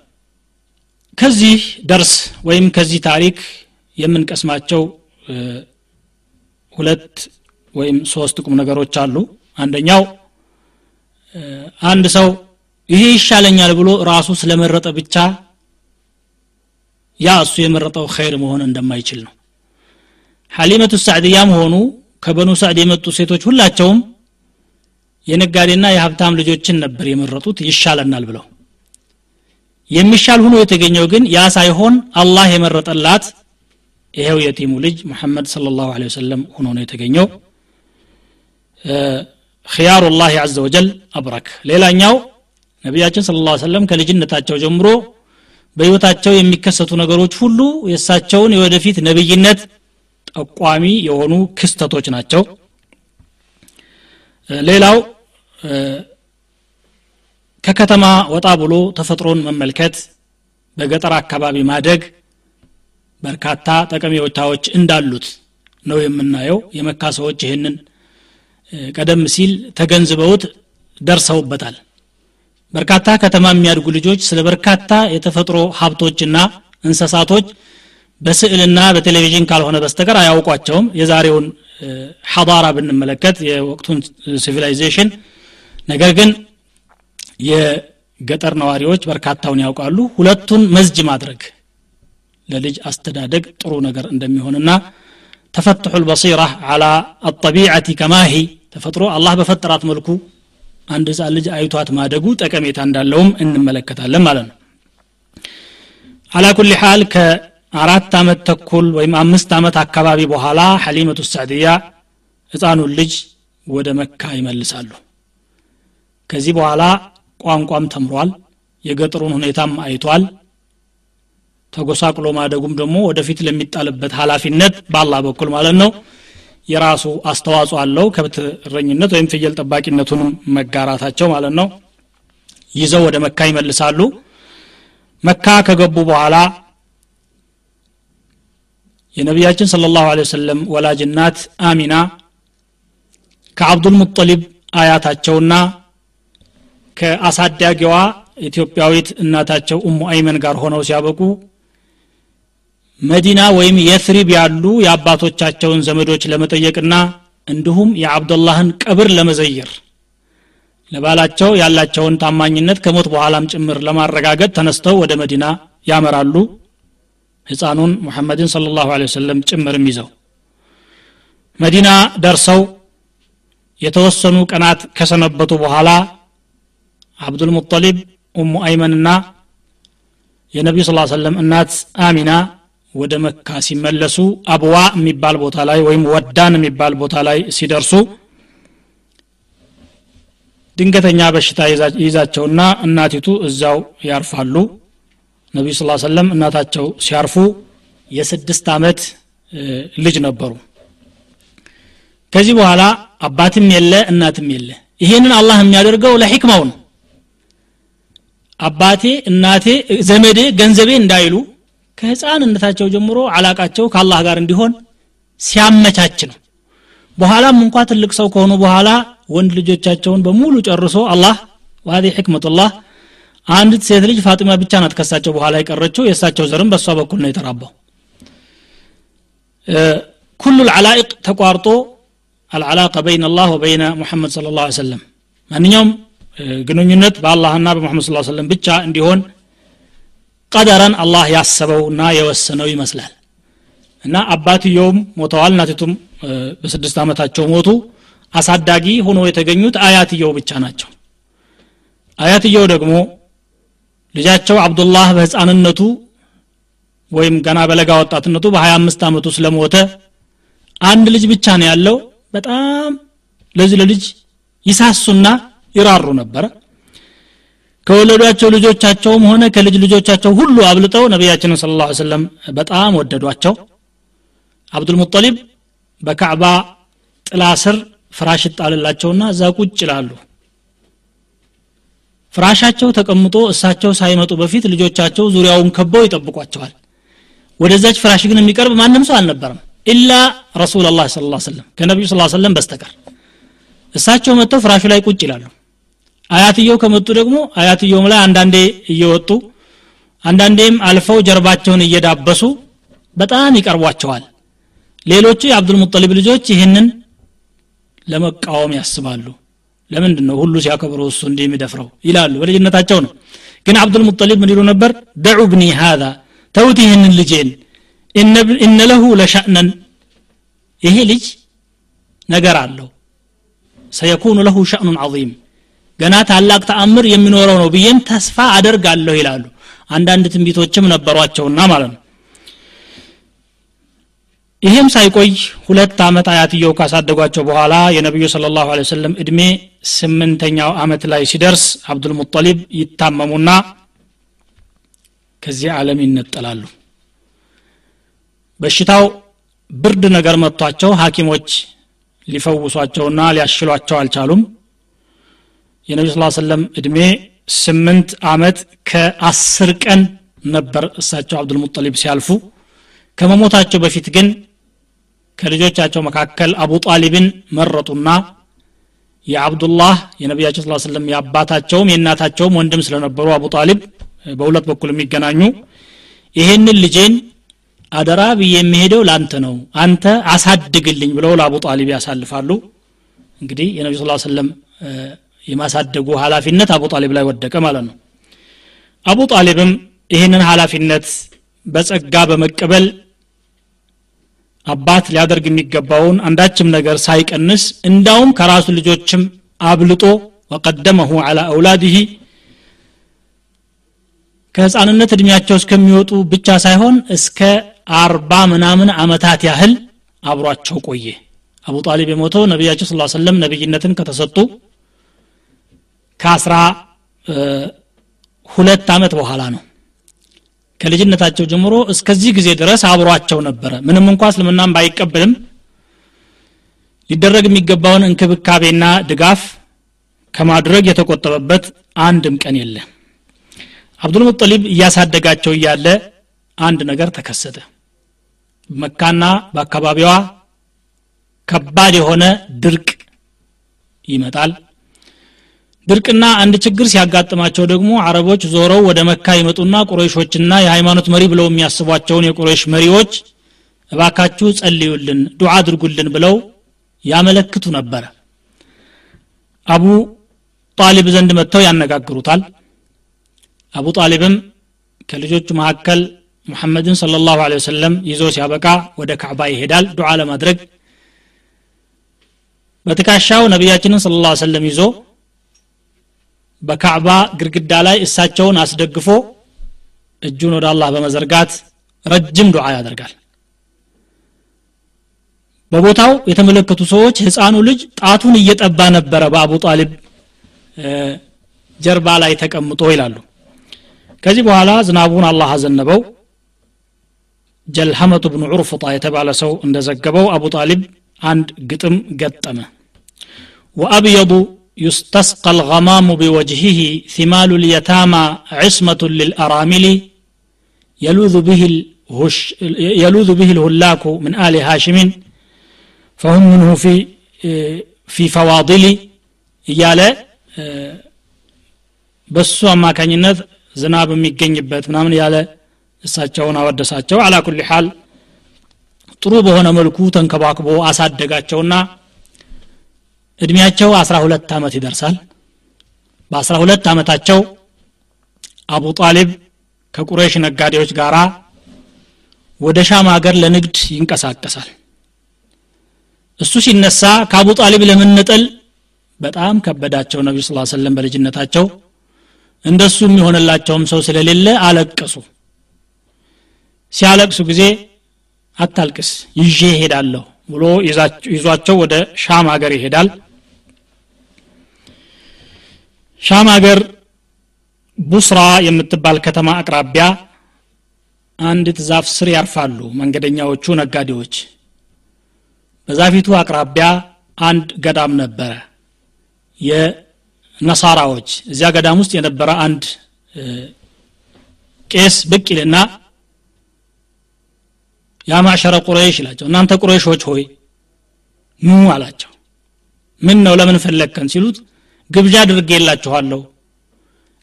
ከዚህ ደርስ ወይም ከዚህ ታሪክ የምንቀስማቸው ሁለት ወይም ሶስት ቁም ነገሮች አሉ። አንደኛው አንድ ሰው ይሄ ይሻለኛል ብሎ ራሱ ስለመረጠ ብቻ ያ እሱ የመረጠው ኸይር መሆን እንደማይችል ነው። ሐሊመቱ ሳዕድያም ሆኑ ከበኑ ሳዕድ የመጡ ሴቶች ሁላቸውም የነጋዴና የሀብታም ልጆችን ነበር የመረጡት ይሻለናል ብለው የሚሻል ሆኖ የተገኘው ግን ያ ሳይሆን አላህ የመረጠላት ይሄው የቲሙ ልጅ ሙሐመድ صلى الله عليه وسلم ሆኖ ነው የተገኘው ኺያሩ ላህ አዘ ወጀል አብረክ ሌላኛው ነቢያችን ስለ ላ ሰለም ከልጅነታቸው ጀምሮ በህይወታቸው የሚከሰቱ ነገሮች ሁሉ የእሳቸውን የወደፊት ነብይነት ጠቋሚ የሆኑ ክስተቶች ናቸው ሌላው ከከተማ ወጣ ብሎ ተፈጥሮን መመልከት በገጠር አካባቢ ማደግ በርካታ ጠቀሜታዎች እንዳሉት ነው የምናየው። የመካ ሰዎች ይህንን ቀደም ሲል ተገንዝበውት ደርሰውበታል። በርካታ ከተማ የሚያድጉ ልጆች ስለ በርካታ የተፈጥሮ ሀብቶችና እንሰሳቶች በስዕልና በቴሌቪዥን ካልሆነ በስተቀር አያውቋቸውም። የዛሬውን ሐዳራ ብንመለከት የወቅቱን civilization ነገር ግን የገጠር ነዋሪዎች በርካታውን ያውቃሉ። ሁለቱን مزج ማድረግ ለልጅ አስተዳደግ ጥሩ ነገር እንደሚሆንና تفتح البصيرة على الطبيعة كما هي ተፈጥሮ አላህ በፈጠራት መልኩ አንድ ህፃን ልጅ አይቷት ማደጉ ጠቀሜታ እንዳለውም እንመለከታለን ማለት ነው። على كل حال ከአራት ዓመት ተኩል ወይም አምስት ዓመት አካባቢ በኋላ ሐሊመቱ ሳዕድያ ህፃኑን ልጅ ወደ መካ ይመልሳሉ ከዚህ በኋላ ቋንቋም ተምሯል የገጠሩን ሁኔታም አይቷል። ተጎሳቅሎ ማደጉም ደግሞ ወደፊት ለሚጣልበት ኃላፊነት በአላህ በኩል ማለት ነው የራሱ አስተዋጽኦ አለው። ከብት እረኝነት ወይም ፍየል ጠባቂነቱንም መጋራታቸው ማለት ነው። ይዘው ወደ መካ ይመልሳሉ። መካ ከገቡ በኋላ የነቢያችን ስለ ላሁ ወሰለም ወላጅ አሚና ከአብዱልሙጠሊብ አያታቸውና ከአሳዳጊዋ ኢትዮጵያዊት እናታቸው ኡሙ አይመን ጋር ሆነው ሲያበቁ መዲና ወይም የትሪብ ያሉ የአባቶቻቸውን ዘመዶች ለመጠየቅና እንዲሁም የአብዱላህን ቀብር ለመዘየር ለባላቸው ያላቸውን ታማኝነት ከሞት በኋላም ጭምር ለማረጋገጥ ተነስተው ወደ መዲና ያመራሉ። ህፃኑን ሙሐመድን ስለ ላሁ ወሰለም ጭምርም ይዘው መዲና ደርሰው የተወሰኑ ቀናት ከሰነበቱ በኋላ አብዱልሙጠሊብ ኡሙ አይመንና የነቢዩ ስ ሰለም እናት አሚና ወደ መካ ሲመለሱ አብዋ የሚባል ቦታ ላይ ወይም ወዳን የሚባል ቦታ ላይ ሲደርሱ ድንገተኛ በሽታ ይዛቸውና እናቲቱ እዛው ያርፋሉ። ነቢዩ ስ ሰለም እናታቸው ሲያርፉ የስድስት ዓመት ልጅ ነበሩ። ከዚህ በኋላ አባትም የለ እናትም የለ። ይሄንን አላህ የሚያደርገው ለሕክማው ነው አባቴ እናቴ ዘመዴ ገንዘቤ እንዳይሉ ከህፃንነታቸው ጀምሮ አላቃቸው ከአላህ ጋር እንዲሆን ሲያመቻች ነው። በኋላም እንኳ ትልቅ ሰው ከሆኑ በኋላ ወንድ ልጆቻቸውን በሙሉ ጨርሶ አላህ ዋዲ ሕክመቱላህ አንዲት ሴት ልጅ ፋጢማ ብቻ ናት ከሳቸው በኋላ የቀረችው። የእሳቸው ዘርም በእሷ በኩል ነው የተራባው። ኩሉ ልዓላኢቅ ተቋርጦ አልዓላቀ በይን አላህ ወበይነ ሙሐመድ ስለ ላ ሰለም ማንኛውም ግንኙነት በአላህና በሙሐመድ ስ ሰለም ብቻ እንዲሆን ቀደረን አላህ ያሰበውና የወሰነው ይመስላል። እና አባትየውም ሞተዋል እናቲቱም በስድስት ዓመታቸው ሞቱ። አሳዳጊ ሆኖ የተገኙት አያትየው ብቻ ናቸው። አያትየው ደግሞ ልጃቸው አብዱላህ በህፃንነቱ ወይም ገና በለጋ ወጣትነቱ በ25 ዓመቱ ስለሞተ አንድ ልጅ ብቻ ነው ያለው። በጣም ለዚህ ለልጅ ይሳሱና ይራሩ ነበረ ከወለዷቸው ልጆቻቸውም ሆነ ከልጅ ልጆቻቸው ሁሉ አብልጠው ነቢያችንን ስለ ላ ሰለም በጣም ወደዷቸው። አብዱልሙጠሊብ በካዕባ ጥላ ስር ፍራሽ ይጣልላቸውና እዛ ቁጭ ይላሉ። ፍራሻቸው ተቀምጦ እሳቸው ሳይመጡ በፊት ልጆቻቸው ዙሪያውን ከበው ይጠብቋቸዋል። ወደዛች ፍራሽ ግን የሚቀርብ ማንም ሰው አልነበረም ኢላ ረሱል ላ ስለ ሰለም ከነቢዩ ስ ሰለም በስተቀር። እሳቸው መጥተው ፍራሹ ላይ ቁጭ ይላሉ አያትየው ከመጡ ደግሞ አያትየውም ላይ አንዳንዴ እየወጡ አንዳንዴም አልፈው ጀርባቸውን እየዳበሱ በጣም ይቀርቧቸዋል። ሌሎቹ የአብዱልሙጠሊብ ልጆች ይህንን ለመቃወም ያስባሉ። ለምንድን ነው ሁሉ ሲያከብረው እሱ እንዲህ የሚደፍረው? ይላሉ። በልጅነታቸው ነው። ግን አብዱልሙጠሊብ ምን ይሉ ነበር? ደዑ ብኒ ሃዛ ተውት ይህንን ልጄን። እነ ለሁ ለሻእነን። ይሄ ልጅ ነገር አለው። ሰየኩኑ ለሁ ሸእኑን ዐظም ገና ታላቅ ተአምር የሚኖረው ነው ብዬም ተስፋ አደርጋለሁ ይላሉ። አንዳንድ ትንቢቶችም ነበሯቸውና ማለት ነው። ይህም ሳይቆይ ሁለት ዓመት አያትየው ካሳደጓቸው በኋላ የነቢዩ ስለ ላሁ ወሰለም እድሜ ስምንተኛው ዓመት ላይ ሲደርስ አብዱልሙጠሊብ ይታመሙና ከዚህ ዓለም ይነጠላሉ። በሽታው ብርድ ነገር መጥቷቸው ሐኪሞች ሊፈውሷቸውና ሊያሽሏቸው አልቻሉም የነቢ ስ ሰለም እድሜ ስምንት ዓመት ከአስር ቀን ነበር እሳቸው አብዱልሙጠሊብ ሲያልፉ። ከመሞታቸው በፊት ግን ከልጆቻቸው መካከል አቡ ጣሊብን መረጡና የአብዱላህ የነቢያቸው ስ ስለም የአባታቸውም የእናታቸውም ወንድም ስለነበሩ አቡ ጣሊብ በሁለት በኩል የሚገናኙ ይሄንን ልጄን አደራ ብዬ የሚሄደው ለአንተ ነው አንተ አሳድግልኝ ብለው ለአቡ ጣሊብ ያሳልፋሉ። እንግዲህ የነቢ ስ ሰለም የማሳደጉ ኃላፊነት አቡ ጣሊብ ላይ ወደቀ ማለት ነው። አቡ ጣሊብም ይህንን ኃላፊነት በጸጋ በመቀበል አባት ሊያደርግ የሚገባውን አንዳችም ነገር ሳይቀንስ እንዳውም ከራሱ ልጆችም አብልጦ ወቀደመሁ አላ አውላድህ ከህፃንነት እድሜያቸው እስከሚወጡ ብቻ ሳይሆን እስከ አርባ ምናምን አመታት ያህል አብሯቸው ቆየ። አቡ ጣሊብ የሞተው ነቢያቸው ስ ሰለም ነቢይነትን ከተሰጡ ከአስራ ሁለት ዓመት በኋላ ነው። ከልጅነታቸው ጀምሮ እስከዚህ ጊዜ ድረስ አብሯቸው ነበረ። ምንም እንኳ እስልምናም ባይቀበልም ሊደረግ የሚገባውን እንክብካቤና ድጋፍ ከማድረግ የተቆጠበበት አንድም ቀን የለ አብዱልሙጠሊብ እያሳደጋቸው እያለ አንድ ነገር ተከሰተ። መካና በአካባቢዋ ከባድ የሆነ ድርቅ ይመጣል ድርቅና አንድ ችግር ሲያጋጥማቸው ደግሞ አረቦች ዞረው ወደ መካ ይመጡና ቁረይሾችና የሃይማኖት መሪ ብለው የሚያስቧቸውን የቁረይሽ መሪዎች እባካችሁ ጸልዩልን ዱዓ አድርጉልን ብለው ያመለክቱ ነበረ። አቡ ጣሊብ ዘንድ መጥተው ያነጋግሩታል። አቡ ጣሊብም ከልጆቹ መካከል ሙሐመድን صለ ላሁ ወሰለም ይዞ ሲያበቃ ወደ ካዕባ ይሄዳል። ዱዓ ለማድረግ በትካሻው ነቢያችንን ስለ ላ ሰለም ይዞ በካዕባ ግድግዳ ላይ እሳቸውን አስደግፎ እጁን ወደ አላህ በመዘርጋት ረጅም ዱዓ ያደርጋል። በቦታው የተመለከቱ ሰዎች ህፃኑ ልጅ ጣቱን እየጠባ ነበረ በአቡ ጣሊብ ጀርባ ላይ ተቀምጦ ይላሉ። ከዚህ በኋላ ዝናቡን አላህ አዘነበው። ጀልሐመቱ ብኑ ዑርፍጣ የተባለ ሰው እንደዘገበው አቡ ጣሊብ አንድ ግጥም ገጠመ። ወአብየዱ يستسقى الغمام بوجهه ثمال اليتامى عصمة للأرامل يلوذ به الهش يلوذ به الهلاك من آل هاشم فهم منه في في فواضل እያለ በሱ አማካኝነት ዝናብ የሚገኝበት ምናምን ያለ እሳቸውን አወደሳቸው አላ ኩል ሓል ጥሩ በሆነ መልኩ ተንከባክቦ አሳደጋቸውና እድሜያቸው አስራ ሁለት ዓመት ይደርሳል። በአስራ ሁለት ዓመታቸው አቡ ጣሊብ ከቁረይሽ ነጋዴዎች ጋር ወደ ሻም ሀገር ለንግድ ይንቀሳቀሳል። እሱ ሲነሳ ከአቡ ጣሊብ ለመነጠል በጣም ከበዳቸው ነቢ ስ ሰለም በልጅነታቸው። እንደሱ የሚሆንላቸውም ሰው ስለሌለ አለቀሱ። ሲያለቅሱ ጊዜ አታልቅስ ይዤ ይሄዳለሁ ብሎ ይዟቸው ወደ ሻም ሀገር ይሄዳል ሻም ሀገር ቡስራ የምትባል ከተማ አቅራቢያ አንዲት ዛፍ ስር ያርፋሉ መንገደኛዎቹ ነጋዴዎች። በዛፊቱ አቅራቢያ አንድ ገዳም ነበረ የነሳራዎች። እዚያ ገዳም ውስጥ የነበረ አንድ ቄስ ብቅ ይልና ያ ማዕሸረ ቁረይሽ ይላቸው እናንተ ቁረይሾች ሆይ ኑ አላቸው። ምን ነው ለምን ፈለግከን? ሲሉት ግብዣ አድርጌላችኋለሁ።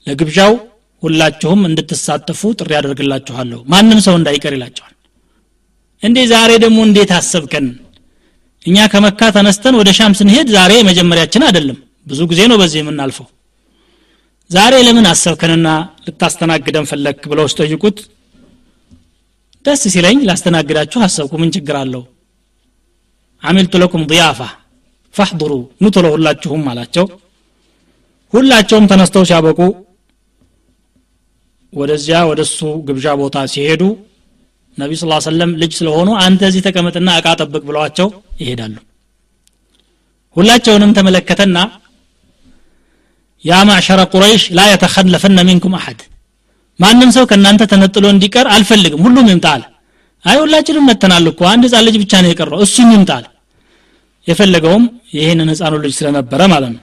ለግብዣው ሁላችሁም እንድትሳተፉ ጥሪ አደርግላችኋለሁ። ማንም ሰው እንዳይቀር ይላቸዋል። እንዴ ዛሬ ደግሞ እንዴት አሰብከን? እኛ ከመካ ተነስተን ወደ ሻም ስንሄድ ዛሬ መጀመሪያችን አይደለም። ብዙ ጊዜ ነው በዚህ የምናልፈው። ዛሬ ለምን አሰብከንና ልታስተናግደን ፈለክ ብለው ሲጠይቁት ደስ ሲለኝ ላስተናግዳችሁ አሰብኩ። ምን ችግር አለው? አሚልቱ ለኩም ضያፋ ፈሕضሩ ኑ ሁላችሁም አላቸው ሁላቸውም ተነስተው ሲያበቁ ወደዚያ ወደ እሱ ግብዣ ቦታ ሲሄዱ ነቢ ስ ሰለም ልጅ ስለሆኑ አንተ እዚህ ተቀመጥና እቃ ጠብቅ ብለዋቸው ይሄዳሉ። ሁላቸውንም ተመለከተና ያ ማዕሸረ ቁረይሽ ላ የተኸለፈነ ሚንኩም አሐድ ማንም ሰው ከእናንተ ተነጥሎ እንዲቀር አልፈልግም ሁሉም ይምጣል አይ ሁላችንም መተናል እኮ አንድ ህፃን ልጅ ብቻ ነው የቀረው እሱም ይምጣል የፈለገውም ይህንን ህፃኑ ልጅ ስለነበረ ማለት ነው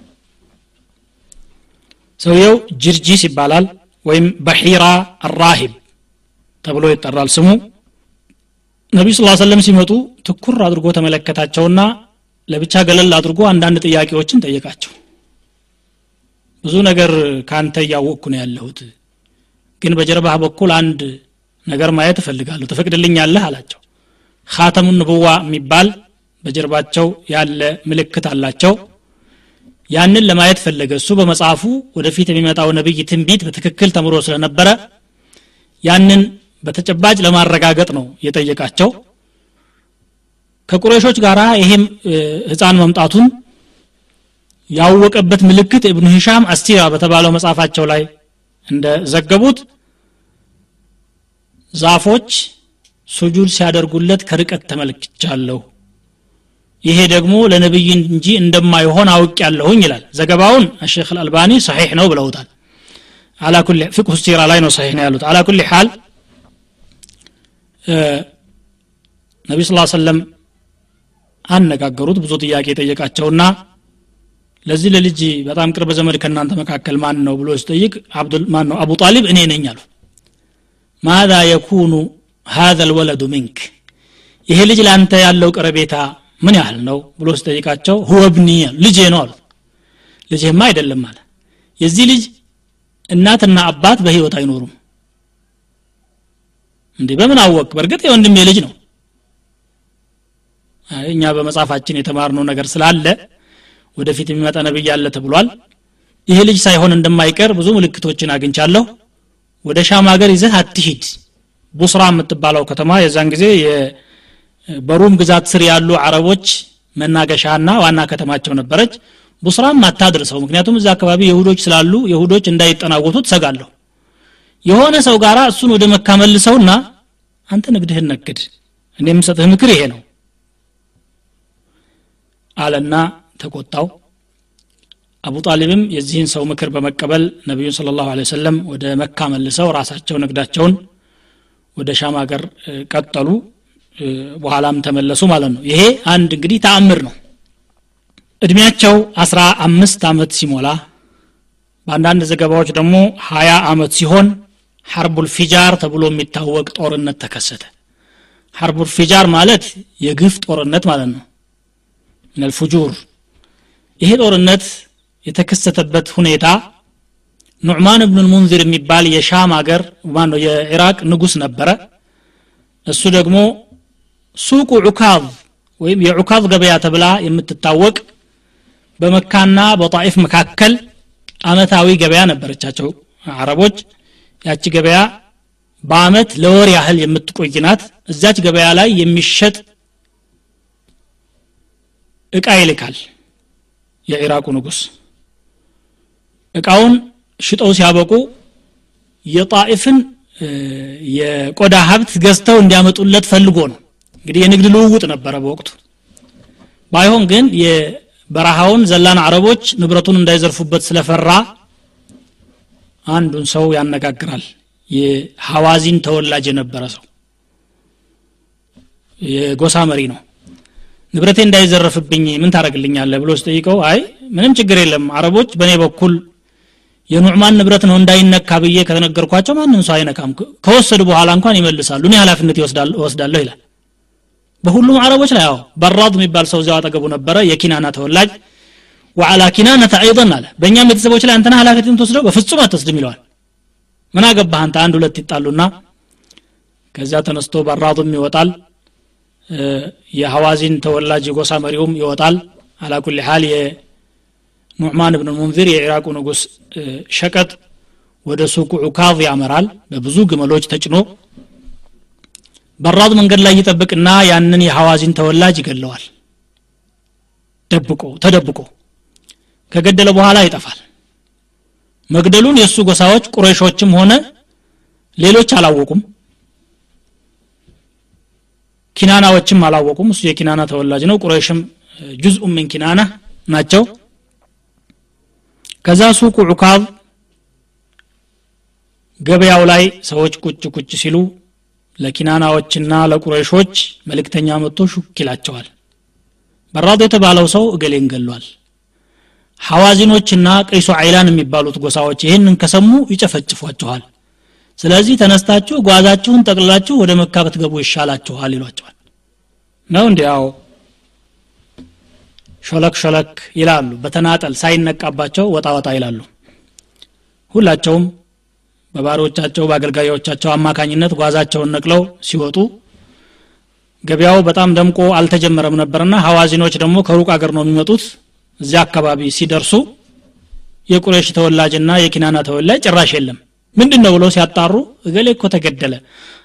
ሰውየው ጅርጂስ ይባላል ወይም በሒራ አራሂብ ተብሎ ይጠራል ስሙ። ነቢዩ ስ ሰለም ሲመጡ ትኩር አድርጎ ተመለከታቸውና ለብቻ ገለል አድርጎ አንዳንድ ጥያቄዎችን ጠየቃቸው። ብዙ ነገር ካንተ እያወቅኩ ነው ያለሁት ግን በጀርባህ በኩል አንድ ነገር ማየት እፈልጋለሁ። ትፈቅድልኛለህ? አላቸው። ካተሙ ንቡዋ የሚባል በጀርባቸው ያለ ምልክት አላቸው ያንን ለማየት ፈለገ። እሱ በመጽሐፉ ወደፊት የሚመጣው ነቢይ ትንቢት በትክክል ተምሮ ስለነበረ ያንን በተጨባጭ ለማረጋገጥ ነው የጠየቃቸው። ከቁረሾች ጋር ይሄም ህፃን መምጣቱን ያወቀበት ምልክት እብኑ ሂሻም አስቲራ በተባለው መጽሐፋቸው ላይ እንደ ዘገቡት ዛፎች ሱጁድ ሲያደርጉለት ከርቀት ተመልክቻለሁ ይሄ ደግሞ ለነብይ እንጂ እንደማይሆን አውቅ ያለሁኝ ይላል። ዘገባውን ሼክ አልባኒ ሰሒሕ ነው ብለውታል። ፍቅሁ ሲራ ላይ ነው ሰሒሕ ነው ያሉት። አላ ኩል ሓል ነቢ ስ ሰለም አነጋገሩት ብዙ ጥያቄ ጠየቃቸውና ለዚህ ለልጅ በጣም ቅርብ ዘመድ ከእናንተ መካከል ማን ነው ብሎ ሲጠይቅ ማን ነው አቡ ጣሊብ እኔ ነኝ አሉ። ማዛ የኩኑ ሀዘ ልወለዱ ምንክ ይሄ ልጅ ለአንተ ያለው ቀረቤታ ምን ያህል ነው ብሎ ሲጠይቃቸው ሁወ ብኒ ልጄ ነው አሉት። ልጅህማ አይደለም አለ። የዚህ ልጅ እናትና አባት በህይወት አይኖሩም። እንዲህ በምን አወቅ በእርግጥ የወንድሜ ልጅ ነው። እኛ በመጽሐፋችን የተማርነው ነገር ስላለ ወደፊት የሚመጣ ነብይ አለ ተብሏል። ይሄ ልጅ ሳይሆን እንደማይቀር ብዙ ምልክቶችን አግኝቻለሁ። ወደ ሻም ሀገር ይዘህ አትሂድ። ቡስራ የምትባለው ከተማ የዛን ጊዜ በሩም ግዛት ስር ያሉ አረቦች መናገሻና ዋና ከተማቸው ነበረች። ቡስራም አታድርሰው ምክንያቱም እዛ አካባቢ የሁዶች ስላሉ የሁዶች እንዳይጠናወቱ ትሰጋለሁ የሆነ ሰው ጋር እሱን ወደ መካ መልሰውና አንተ ንግድህን ነግድ እኔ የምሰጥህ ምክር ይሄ ነው አለና ተቆጣው። አቡ ጣሊብም የዚህን ሰው ምክር በመቀበል ነቢዩን ስለ ላሁ ወደ መካ መልሰው ራሳቸው ንግዳቸውን ወደ ሻም ሀገር ቀጠሉ በኋላም ተመለሱ ማለት ነው። ይሄ አንድ እንግዲህ ተአምር ነው። እድሜያቸው አስራ አምስት አመት ሲሞላ በአንዳንድ ዘገባዎች ደግሞ ሀያ አመት ሲሆን حرب الفجار ተብሎ የሚታወቅ ጦርነት ተከሰተ። حرب الفجار ማለት የግፍ ጦርነት ማለት ነው። من الفجور ይሄ ጦርነት የተከሰተበት ሁኔታ ኑዕማን ብኑ ልሙንዚር የሚባል የሻም አገር ማነው የኢራቅ ንጉስ ነበረ። እሱ ደግሞ سوق عكاظ ወይም የዑካዝ ገበያ ተብላ የምትታወቅ በመካና በጣኢፍ መካከል አመታዊ ገበያ ነበረቻቸው አረቦች። ያቺ ገበያ በአመት ለወር ያህል የምትቆይ ናት። እዛች ገበያ ላይ የሚሸጥ እቃ ይልካል የኢራቁ ንጉስ። እቃውን ሽጠው ሲያበቁ የጣኢፍን የቆዳ ሀብት ገዝተው እንዲያመጡለት ፈልጎ ነው እንግዲህ የንግድ ልውውጥ ነበረ በወቅቱ። ባይሆን ግን የበረሃውን ዘላን አረቦች ንብረቱን እንዳይዘርፉበት ስለፈራ አንዱን ሰው ያነጋግራል። የሐዋዚን ተወላጅ የነበረ ሰው። የጎሳ መሪ ነው። ንብረቴ እንዳይዘረፍብኝ ምን ታደረግልኛለ ብሎ ሲጠይቀው አይ ምንም ችግር የለም። አረቦች በእኔ በኩል የኑዕማን ንብረት ነው እንዳይነካ ብዬ ከተነገርኳቸው ማንም ሰው አይነካም። ከወሰዱ በኋላ እንኳን ይመልሳሉ። እኔ ኃላፊነት ይወስዳለሁ ይላል በሁሉም አረቦች ላይ አዎ በራድ የሚባል ሰው እዚያው አጠገቡ ነበረ የኪናና ተወላጅ። ወዓላ ኪናነተ አይضን አለ። በእኛም ቤተሰቦች ላይ አንተና ኃላፊነትን ትወስደው በፍጹም አትወስድም ይለዋል። ምን አገባህ አንተ? አንድ ሁለት ይጣሉና ከዚያ ተነስቶ በራዱም ይወጣል የሐዋዚን ተወላጅ የጎሳ መሪውም ይወጣል። አላኩል ሀል ኑዕማን ብን ሙንዚር የኢራቁ ንጉስ ሸቀጥ ወደ ሱቁ ዑካዝ ያመራል። በብዙ ግመሎች ተጭኖ በራድ መንገድ ላይ ይጠብቅና ያንን የሐዋዚን ተወላጅ ይገለዋል። ደብቆ ተደብቆ ከገደለ በኋላ ይጠፋል። መግደሉን የእሱ ጎሳዎች ቁረይሾችም ሆነ ሌሎች አላወቁም። ኪናናዎችም አላወቁም። እሱ የኪናና ተወላጅ ነው። ቁረይሽም ጁዝኡ ምን ኪናና ናቸው። ከዛ ሱቁ ዑካብ ገበያው ላይ ሰዎች ቁጭ ቁጭ ሲሉ ለኪናናዎችና ለቁረይሾች መልእክተኛ መጥቶ ሹክ ይላቸዋል። በራድ የተባለው ሰው እገሌን ገሏል። ሐዋዚኖችና ቀይሶ አይላን የሚባሉት ጎሳዎች ይህንን ከሰሙ ይጨፈጭፏችኋል ስለዚህ ተነስታችሁ ጓዛችሁን ጠቅልላችሁ ወደ መካ ብትገቡ ይሻላችኋል ይሏቸዋል። ነው እንዲያው ሾለክ ሾለክ ይላሉ። በተናጠል ሳይነቃባቸው ወጣ ወጣ ይላሉ። ሁላቸውም በባሮቻቸው በአገልጋዮቻቸው አማካኝነት ጓዛቸውን ነቅለው ሲወጡ ገበያው በጣም ደምቆ አልተጀመረም ነበርና ሐዋዚኖች ደግሞ ከሩቅ አገር ነው የሚመጡት። እዚያ አካባቢ ሲደርሱ የቁሬሽ ተወላጅና የኪናና ተወላጅ ጭራሽ የለም። ምንድን ነው ብለው ሲያጣሩ እገሌ እኮ ተገደለ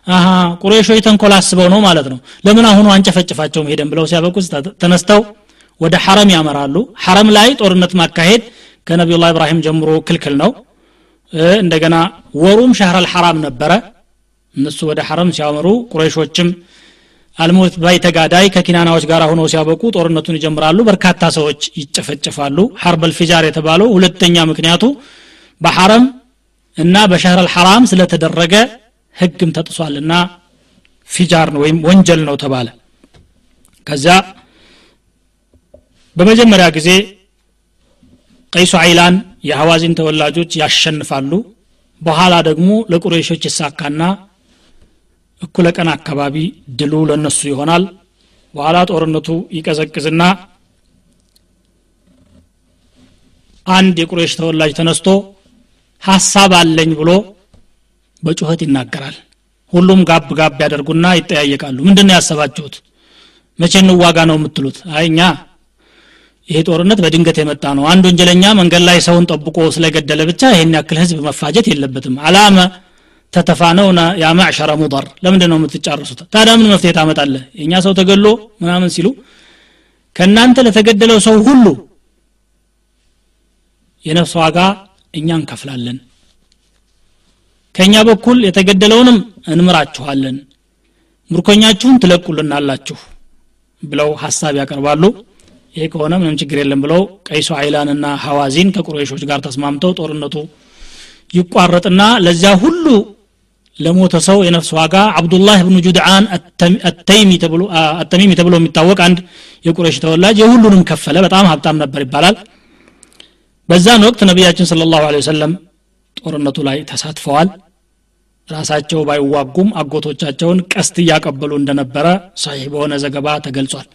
አሀ ቁሬሾች ተንኮል አስበው ነው ማለት ነው። ለምን አሁኑ አንጨፈጭፋቸውም ሄደን ብለው ሲያበቁ ተነስተው ወደ ሐረም ያመራሉ። ሐረም ላይ ጦርነት ማካሄድ ከነቢዩላህ ኢብራሂም ጀምሮ ክልክል ነው እንደገና ወሩም الشهر الحرام ነበረ። እነሱ ወደ ሐረም ሲያመሩ ቁረይሾችም አልሞት ባይ ተጋዳይ ከኪናናዎች ጋር ሆነው ሲያበቁ ጦርነቱን ይጀምራሉ። በርካታ ሰዎች ይጨፈጨፋሉ حرب الفجار የተባለው ሁለተኛ ምክንያቱ በሐረም እና በሻህር አልሐራም ስለተደረገ ህግም ተጥሷልና ፊጃር ነው ወይም ወንጀል ነው ተባለ። ከዚያ በመጀመሪያ ጊዜ ቀይሱ አይላን የሐዋዚን ተወላጆች ያሸንፋሉ። በኋላ ደግሞ ለቁረይሾች ይሳካና እኩለ ቀን አካባቢ ድሉ ለነሱ ይሆናል። በኋላ ጦርነቱ ይቀዘቅዝና አንድ የቁረይሽ ተወላጅ ተነስቶ ሀሳብ አለኝ ብሎ በጩኸት ይናገራል። ሁሉም ጋብ ጋብ ያደርጉና ይጠያየቃሉ። ምንድን ነው ያሰባችሁት? መቼ እንዋጋ ነው የምትሉት? አይ እኛ ይሄ ጦርነት በድንገት የመጣ ነው። አንድ ወንጀለኛ መንገድ ላይ ሰውን ጠብቆ ስለገደለ ብቻ ይሄን ያክል ህዝብ መፋጀት የለበትም። አላመ ተተፋነውና ያ ማዕሸረ ሙضር ለምንድን ነው የምትጫርሱት ታዲያ ምን መፍትሄ ታመጣለህ? የእኛ ሰው ተገሎ ምናምን ሲሉ ከእናንተ ለተገደለው ሰው ሁሉ የነፍስ ዋጋ እኛ እንከፍላለን። ከእኛ በኩል የተገደለውንም እንምራችኋለን። ምርኮኛችሁን ትለቁልናላችሁ ብለው ሀሳብ ያቀርባሉ ይሄ ከሆነ ምንም ችግር የለም ብለው ቀይሶ አይላንና ሐዋዚን ከቁረይሾች ጋር ተስማምተው ጦርነቱ ይቋረጥና ለዚያ ሁሉ ለሞተ ሰው የነፍስ ዋጋ አብዱላህ ብኑ ጁድዓን አተሚሚ ተብሎ የሚታወቅ አንድ የቁረይሽ ተወላጅ የሁሉንም ከፈለ። በጣም ሀብታም ነበር ይባላል። በዛን ወቅት ነቢያችን ስለ ላሁ ወሰለም ጦርነቱ ላይ ተሳትፈዋል። ራሳቸው ባይዋጉም አጎቶቻቸውን ቀስት እያቀበሉ እንደነበረ ሰሒህ በሆነ ዘገባ ተገልጿል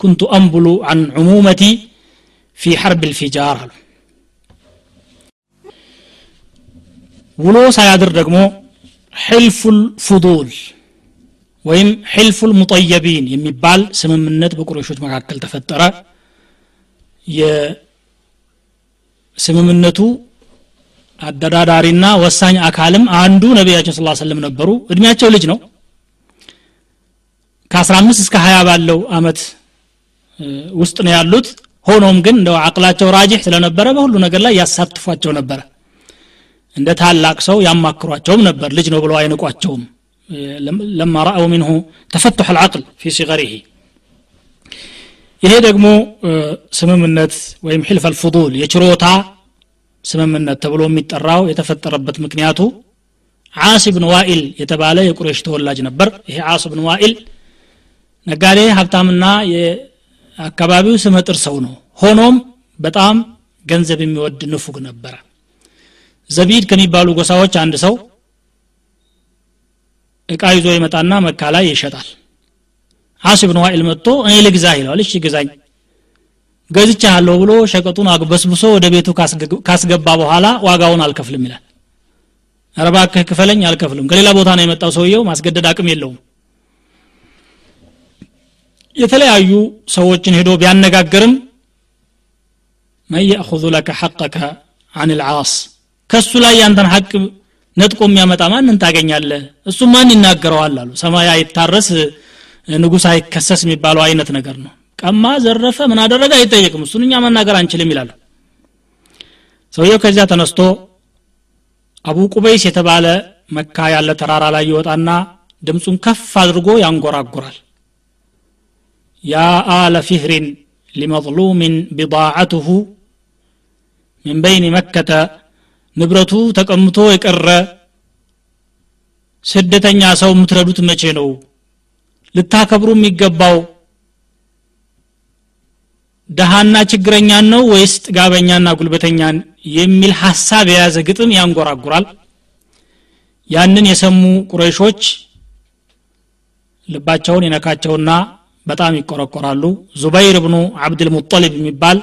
ኩንቱ አንቡሉ አን ዑሙመቲ ፊ ሐርብ ልፊጃር አሉ ውሎ ሳያድር ደግሞ ሕልፉል ፉዱል ወይም ሕልፉል ሙጠየቢን የሚባል ስምምነት በቁረሾች መካከል ተፈጠረ የስምምነቱ አደራዳሪና ወሳኝ አካልም አንዱ ነቢያችን ስ ሰለም ነበሩ እድሜያቸው ልጅ ነው ከ15 እስከ 20 ባለው አመት ውስጥ ነው ያሉት። ሆኖም ግን እንደው አቅላቸው ራጅህ ስለነበረ በሁሉ ነገር ላይ ያሳትፏቸው ነበረ እንደ ታላቅ ሰው ያማክሯቸውም ነበር። ልጅ ነው ብለው አይንቋቸውም። ለማ ረአው ሚንሁ ተፈቱሕ አልዓቅል ፊ ሲገሪሂ። ይሄ ደግሞ ስምምነት ወይም ሕልፍ አልፍضል የችሮታ ስምምነት ተብሎ የሚጠራው የተፈጠረበት ምክንያቱ ዓስ ብን ዋኢል የተባለ የቁሬሽ ተወላጅ ነበር። ይሄ ዓስ ብን ዋኢል ነጋዴ ሀብታምና የአካባቢው ስመጥር ሰው ነው። ሆኖም በጣም ገንዘብ የሚወድ ንፉግ ነበረ። ዘቢድ ከሚባሉ ጎሳዎች አንድ ሰው እቃ ይዞ ይመጣና መካ ላይ ይሸጣል። አስ ብን ዋኢል መጥቶ እኔ ልግዛ ይለዋል። እሺ ግዛኝ ገዝቻለሁ ብሎ ሸቀጡን አግበስብሶ ወደ ቤቱ ካስገባ በኋላ ዋጋውን አልከፍልም ይላል። ረባክህ ክፈለኝ አልከፍልም። ከሌላ ቦታ ነው የመጣው ሰውየው ማስገደድ አቅም የለውም የተለያዩ ሰዎችን ሄዶ ቢያነጋግርም መን የእኹዙ ለከ ሐቀከ አን ልዓስ ከሱ ላይ ያንተን ሐቅ ነጥቆ የሚያመጣ ማንን ታገኛለህ? እሱ ማን ይናገረዋል አሉ። ሰማይ አይታረስ ንጉሥ አይከሰስ የሚባለው አይነት ነገር ነው። ቀማ ዘረፈ ምን አደረገ አይጠየቅም። እሱን እኛ መናገር አንችልም ይላሉ። ሰውየው ከዚያ ተነስቶ አቡ ቁበይስ የተባለ መካ ያለ ተራራ ላይ ይወጣና ድምፁን ከፍ አድርጎ ያንጎራጉራል يا آل فهر لمظلوم بضاعته من بين مكة ንብረቱ ተቀምቶ የቀረ ስደተኛ ሰው የምትረዱት መቼ ነው? ልታከብሩ የሚገባው ደሃና ችግረኛን ነው ወይስ ጥጋበኛና ጉልበተኛን የሚል ሐሳብ የያዘ ግጥም ያንጎራጉራል። ያንን የሰሙ ቁረይሾች ልባቸውን የነካቸውና በጣም ይቆረቆራሉ። ዙበይር ብኑ አብድልሙጠሊብ የሚባል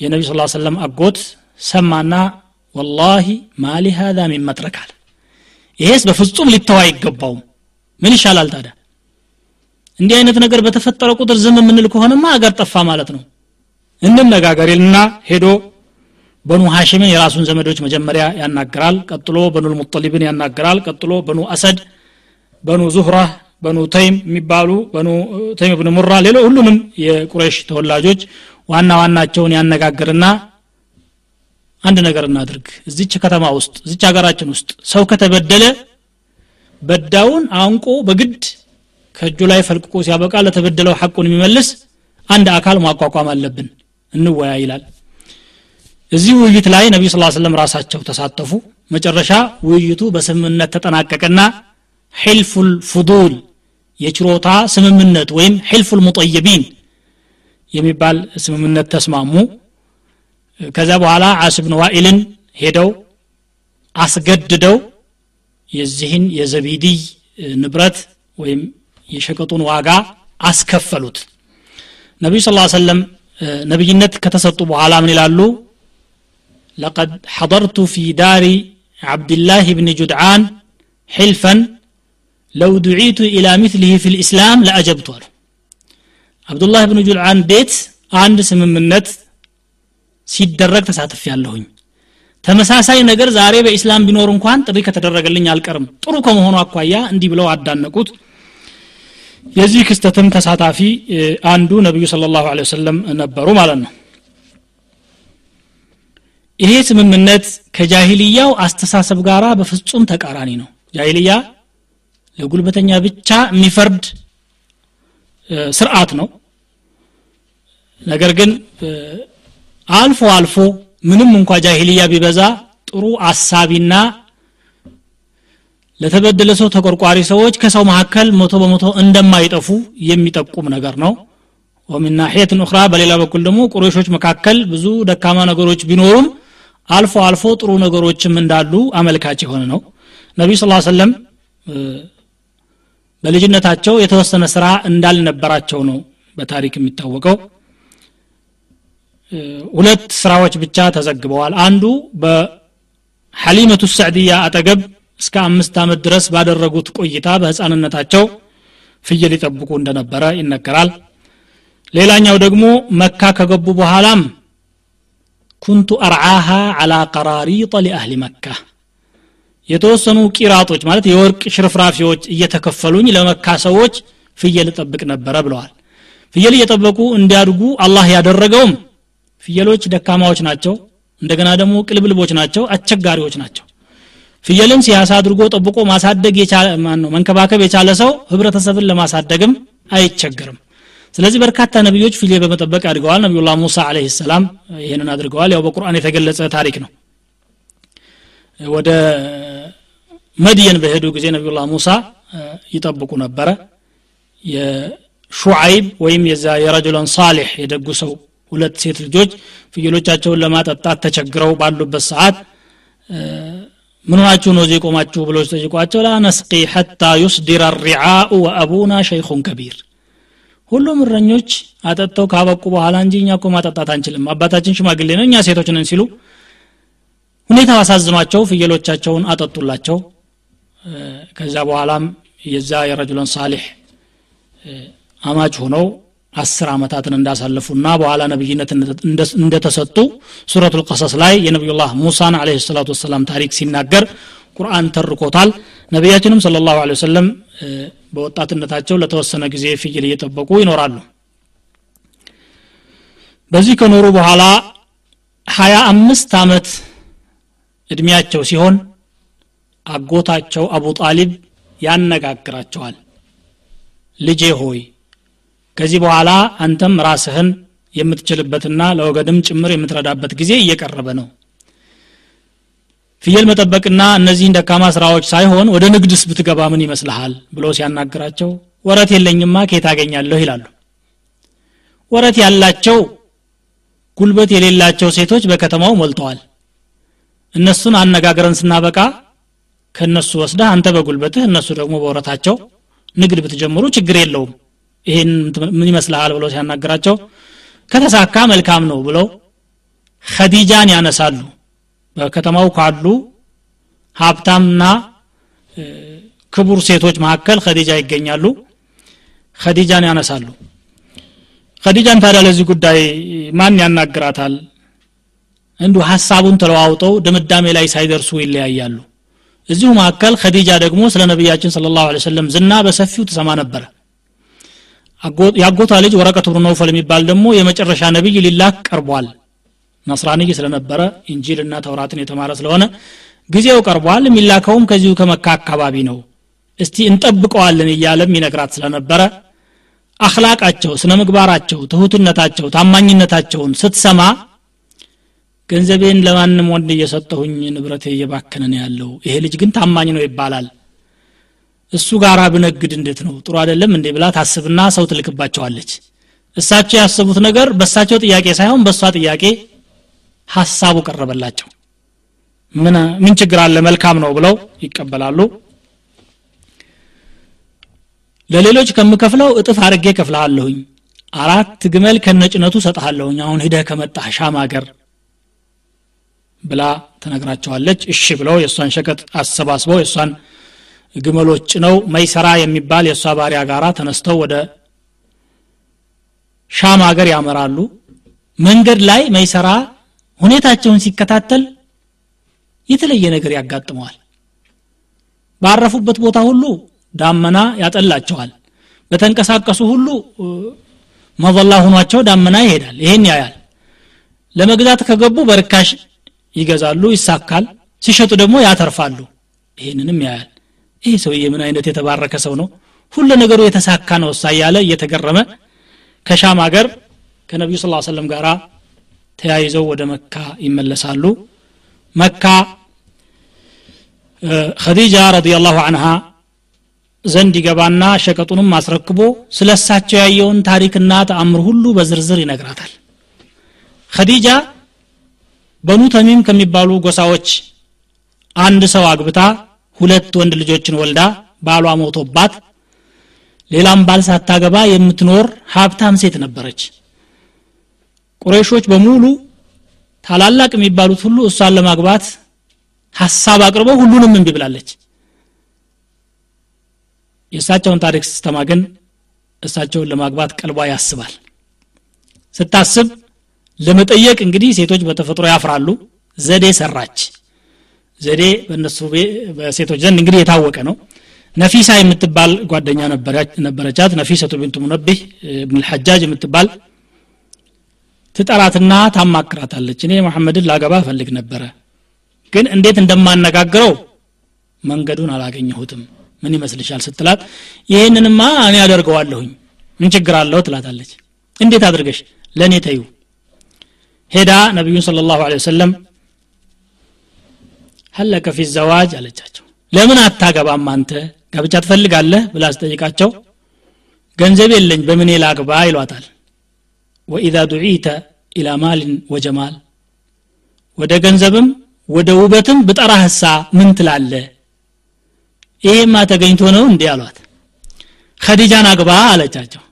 የነቢ ስ ሰለም አጎት ሰማና ወላሂ ማሊ ሀዛ ሚን መትረካል ይሄስ በፍጹም ሊተው አይገባውም። ምን ይሻላል ታዲያ? እንዲህ አይነት ነገር በተፈጠረ ቁጥር ዝም የምንል ከሆነማ አገር ጠፋ ማለት ነው። እንነጋገር ይልና ሄዶ በኑ ሐሽምን የራሱን ዘመዶች መጀመሪያ ያናግራል። ቀጥሎ በኑ ልሙጠሊብን ያናግራል። ቀጥሎ በኑ አሰድ በኑ ዙህራ በኑ ተይም የሚባሉ በኑ ተይም ብን ሙራ ሌሎ ሁሉንም የቁረሽ ተወላጆች ዋና ዋናቸውን ያነጋግርና አንድ ነገር እናድርግ። እዚች ከተማ ውስጥ እዚች ሀገራችን ውስጥ ሰው ከተበደለ በዳውን አንቆ በግድ ከእጁ ላይ ፈልቅቆ ሲያበቃ ለተበደለው ሐቁን የሚመልስ አንድ አካል ማቋቋም አለብን። እንወያ ይላል። እዚህ ውይይት ላይ ነቢዩ ስ ስለም ራሳቸው ተሳተፉ። መጨረሻ ውይይቱ በስምምነት ተጠናቀቀና ሒልፉል ፉዱል የችሮታ ስምምነት ወይም ሕልፉል ሙጠይቢን የሚባል ስምምነት ተስማሙ ከዛ በኋላ አስብን ዋኢልን ሄደው አስገድደው የዚህን የዘቢድይ ንብረት ወይም የሸቀጡን ዋጋ አስከፈሉት ነቢዩ ስ ሰለም ነቢይነት ከተሰጡ በኋላ ምን ይላሉ ለቀድ ሐضርቱ ፊ ዳሪ ዓብድላህ ብን ጁድዓን ሕልፈን ለው ዱዒቱ ኢላ ሚትሊህ ፊ ልእስላም ለአጀብቱ አሉ አብዱላህ ብን ጁልአን ቤት አንድ ስምምነት ሲደረግ ተሳትፍ ያለሁኝ ተመሳሳይ ነገር ዛሬ በኢስላም ቢኖር እንኳን ጥሪ ከተደረገልኝ አልቀርም። ጥሩ ከመሆኑ አኳያ እንዲህ ብለው አዳነቁት። የዚህ ክስተትም ተሳታፊ አንዱ ነቢዩ ስለ ላሁ ነበሩ ማለት ነው። ይሄ ስምምነት ከጃሂልያው አስተሳሰብ ጋራ በፍጹም ተቃራኒ ነው። ጃሂልያ ለጉልበተኛ ብቻ የሚፈርድ ስርዓት ነው። ነገር ግን አልፎ አልፎ ምንም እንኳ ጃሂልያ ቢበዛ ጥሩ አሳቢና ለተበደለ ሰው ተቆርቋሪ ሰዎች ከሰው መካከል መቶ በመቶ እንደማይጠፉ የሚጠቁም ነገር ነው። ወሚን ናሕየትን እኽራ በሌላ በኩል ደግሞ ቁረሾች መካከል ብዙ ደካማ ነገሮች ቢኖሩም አልፎ አልፎ ጥሩ ነገሮችም እንዳሉ አመልካች የሆነ ነው። ነቢዩ ስ ሰለም በልጅነታቸው የተወሰነ ስራ እንዳልነበራቸው ነው በታሪክ የሚታወቀው። ሁለት ስራዎች ብቻ ተዘግበዋል። አንዱ በሐሊመቱ ሰዕድያ አጠገብ እስከ አምስት ዓመት ድረስ ባደረጉት ቆይታ በህፃንነታቸው ፍየል ይጠብቁ እንደነበረ ይነገራል። ሌላኛው ደግሞ መካ ከገቡ በኋላም ኩንቱ አርዓሃ አላ ቀራሪጠ ሊአህሊ መካ የተወሰኑ ቂራጦች ማለት የወርቅ ሽርፍራፊዎች እየተከፈሉኝ ለመካ ሰዎች ፍየል ጠብቅ ነበረ ብለዋል። ፍየል እየጠበቁ እንዲያድጉ አላህ ያደረገውም ፍየሎች ደካማዎች ናቸው እንደገና ደግሞ ቅልብልቦች ናቸው አስቸጋሪዎች ናቸው። ፍየልን ሲያሳ አድርጎ ጠብቆ ማሳደግ የቻለ ነው መንከባከብ የቻለ ሰው ህብረተሰብን ለማሳደግም አይቸግርም ስለዚህ በርካታ ነቢዮች ፍየል በመጠበቅ አድገዋል ነቢዩላ ሙሳ አለህ ሰላም ይህንን አድርገዋል። ያው በቁርአን የተገለጸ ታሪክ ነው ወደ መድየን በሄዱ ጊዜ ነቢዩላ ሙሳ ይጠብቁ ነበረ። የሹዓይብ ወይም የዛ የረጁለን ሳሌሕ የደጉ ሰው ሁለት ሴት ልጆች ፍየሎቻቸውን ለማጠጣት ተቸግረው ባሉበት ሰዓት ምን ሆናችሁ ነው እዚህ ቆማችሁ ብሎ ሲጠይቋቸው ላ ነስቂ ሐታ ዩስዲር ሪዓኡ ወአቡና ሸይኹን ከቢር። ሁሉም እረኞች አጠጥተው ካበቁ በኋላ እንጂ እኛ እኮ ማጠጣት አንችልም አባታችን ሽማግሌ ነው እኛ ሴቶች ነን ሲሉ ሁኔታው አሳዝኗቸው ፍየሎቻቸውን አጠጡላቸው። ከዛ በኋላም የዛ የረጁለን ሳሌሕ አማች ሆነው አስር ዓመታትን እንዳሳለፉና በኋላ ነብይነት እንደተሰጡ ሱረቱ ልቀሰስ ላይ የነቢዩላህ ሙሳን አለ ሰላቱ ወሰላም ታሪክ ሲናገር ቁርአን ተርኮታል። ነቢያችንም ስለ ላሁ ወሰለም በወጣትነታቸው ለተወሰነ ጊዜ ፍየል እየጠበቁ ይኖራሉ። በዚህ ከኖሩ በኋላ ሀያ አምስት ዓመት እድሜያቸው ሲሆን አጎታቸው አቡ ጣሊብ ያነጋግራቸዋል። ልጄ ሆይ ከዚህ በኋላ አንተም ራስህን የምትችልበትና ለወገንም ጭምር የምትረዳበት ጊዜ እየቀረበ ነው። ፍየል መጠበቅና እነዚህን ደካማ ስራዎች ሳይሆን ወደ ንግድስ ብትገባ ምን ይመስልሃል? ብሎ ሲያናግራቸው ወረት የለኝማ ኬት አገኛለሁ? ይላሉ። ወረት ያላቸው ጉልበት የሌላቸው ሴቶች በከተማው ሞልተዋል እነሱን አነጋግረን ስናበቃ ከእነሱ ወስደህ አንተ በጉልበትህ እነሱ ደግሞ በወረታቸው ንግድ ብትጀምሩ ችግር የለውም። ይሄን ምን ይመስልሃል ብለው ሲያናግራቸው ከተሳካ መልካም ነው ብለው ኸዲጃን ያነሳሉ። በከተማው ካሉ ሀብታምና ክቡር ሴቶች መካከል ኸዲጃ ይገኛሉ። ኸዲጃን ያነሳሉ። ኸዲጃን ታዲያ ለዚህ ጉዳይ ማን ያናግራታል እንዲሁ ሀሳቡን ተለዋውጠው ድምዳሜ ላይ ሳይደርሱ ይለያያሉ። እዚሁ መካከል ኸዲጃ ደግሞ ስለ ነቢያችን ስለ ላሁ ሰለም ዝና በሰፊው ትሰማ ነበረ የአጎቷ ልጅ ወረቀት ብኑ ነውፈል የሚባል ደግሞ የመጨረሻ ነቢይ ሊላክ ቀርቧል። ነስራንይ ስለነበረ ኢንጂልና ተውራትን የተማረ ስለሆነ ጊዜው ቀርቧል። የሚላከውም ከዚሁ ከመካ አካባቢ ነው። እስቲ እንጠብቀዋለን እያለም ይነግራት ስለነበረ አክላቃቸው ስነ ምግባራቸው ትሁትነታቸው ታማኝነታቸውን ስትሰማ ገንዘቤን ለማንም ወንድ እየሰጠሁኝ ንብረቴ እየባከነ ያለው። ይሄ ልጅ ግን ታማኝ ነው ይባላል። እሱ ጋር ብነግድ እንዴት ነው? ጥሩ አይደለም እንዴ ብላ ታስብና ሰው ትልክባቸዋለች። እሳቸው ያሰቡት ነገር በእሳቸው ጥያቄ ሳይሆን በእሷ ጥያቄ ሀሳቡ ቀረበላቸው። ምን ችግር አለ? መልካም ነው ብለው ይቀበላሉ። ለሌሎች ከምከፍለው እጥፍ አድርጌ ከፍልሃለሁኝ አራት ግመል ከነጭነቱ ሰጥሃለሁኝ አሁን ሂደህ ከመጣህ ሻም አገር ብላ ትነግራቸዋለች። እሺ ብለው የእሷን ሸቀጥ አሰባስበው የእሷን ግመሎች ጭነው መይሰራ የሚባል የእሷ ባሪያ ጋራ ተነስተው ወደ ሻም ሀገር ያመራሉ። መንገድ ላይ መይሰራ ሁኔታቸውን ሲከታተል የተለየ ነገር ያጋጥመዋል። ባረፉበት ቦታ ሁሉ ዳመና ያጠላቸዋል። በተንቀሳቀሱ ሁሉ መዘላ ሁኗቸው ዳመና ይሄዳል። ይሄን ያያል። ለመግዛት ከገቡ በርካሽ ይገዛሉ ይሳካል ሲሸጡ ደግሞ ያተርፋሉ። ይህንንም ያያል። ይህ ሰውዬ ምን አይነት የተባረከ ሰው ነው? ሁሉ ነገሩ የተሳካ ነው እሳ እያለ እየተገረመ ከሻም ሀገር ከነቢዩ ስ ሰለም ጋር ተያይዘው ወደ መካ ይመለሳሉ። መካ ኸዲጃ ረዲላሁ አንሃ ዘንድ ይገባና ሸቀጡንም አስረክቦ ስለ እሳቸው ያየውን ታሪክና ተአምር ሁሉ በዝርዝር ይነግራታል። ኸዲጃ በኑ ተሚም ከሚባሉ ጎሳዎች አንድ ሰው አግብታ ሁለት ወንድ ልጆችን ወልዳ ባሏ ሞቶባት ሌላም ባል ሳታገባ የምትኖር ሀብታም ሴት ነበረች። ቁረይሾች በሙሉ ታላላቅ የሚባሉት ሁሉ እሷን ለማግባት ሀሳብ አቅርበው ሁሉንም እንቢ ብላለች። የእሳቸውን ታሪክ ስትሰማ ግን እሳቸውን ለማግባት ቀልቧ ያስባል። ስታስብ ለመጠየቅ እንግዲህ ሴቶች በተፈጥሮ ያፍራሉ። ዘዴ ሰራች። ዘዴ በእነሱ በሴቶች ዘንድ እንግዲህ የታወቀ ነው። ነፊሳ የምትባል ጓደኛ ነበረቻት። ነፊሰቱ ቢንቱ ሙነቢህ ብን ልሐጃጅ የምትባል ትጠራትና ታማክራታለች። እኔ መሐመድን ላገባ ፈልግ ነበረ ግን እንዴት እንደማነጋግረው መንገዱን አላገኘሁትም። ምን ይመስልሻል? ስትላት ይህንንማ እኔ አደርገዋለሁኝ። ምን ችግር አለው? ትላታለች። እንዴት አድርገሽ? ለእኔ ተዩ ሄዳ ነቢዩን ስለ ላሁ ወሰለም ሀለከ ፊ ዘዋጅ አለቻቸው። ለምን አታገባም አንተ? ጋብቻ ትፈልጋለህ? ብላ ስጠይቃቸው ገንዘብ የለኝ በምን ላግባ ይሏታል። ወኢዛ ዱዒተ ኢላ ማልን ወጀማል ወደ ገንዘብም ወደ ውበትም ብጠራህሳ ምን ትላለ ይሄማ ተገኝቶ ነው እንዲህ አሏት። ከዲጃን አግባ አለቻቸው።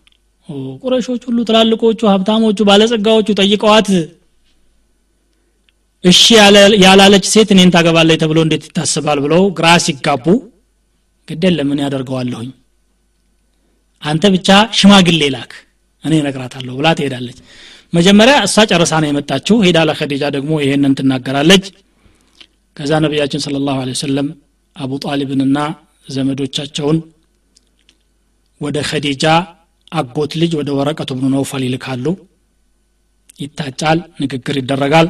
ቁረሾች ሁሉ ትላልቆቹ ሀብታሞቹ ባለጸጋዎቹ ጠይቀዋት እሺ ያላለች ሴት እኔን ታገባለች ተብሎ እንዴት ይታስባል ብለው ግራ ሲጋቡ ግደን ለምን ያደርገዋለሁኝ አንተ ብቻ ሽማግሌ ላክ እኔ እነግራታለሁ ብላ ትሄዳለች። መጀመሪያ እሷ ጨርሳ ነው የመጣችው። ሄዳ ለኸዲጃ ደግሞ ይሄንን ትናገራለች። ከዛ ነቢያችን ስለ ላሁ ወሰለም አቡ ጣሊብንና ዘመዶቻቸውን ወደ ኸዲጃ አጎት ልጅ ወደ ወረቀቱ ብኑ ነውፈል ይልካሉ። ይታጫል ንግግር ይደረጋል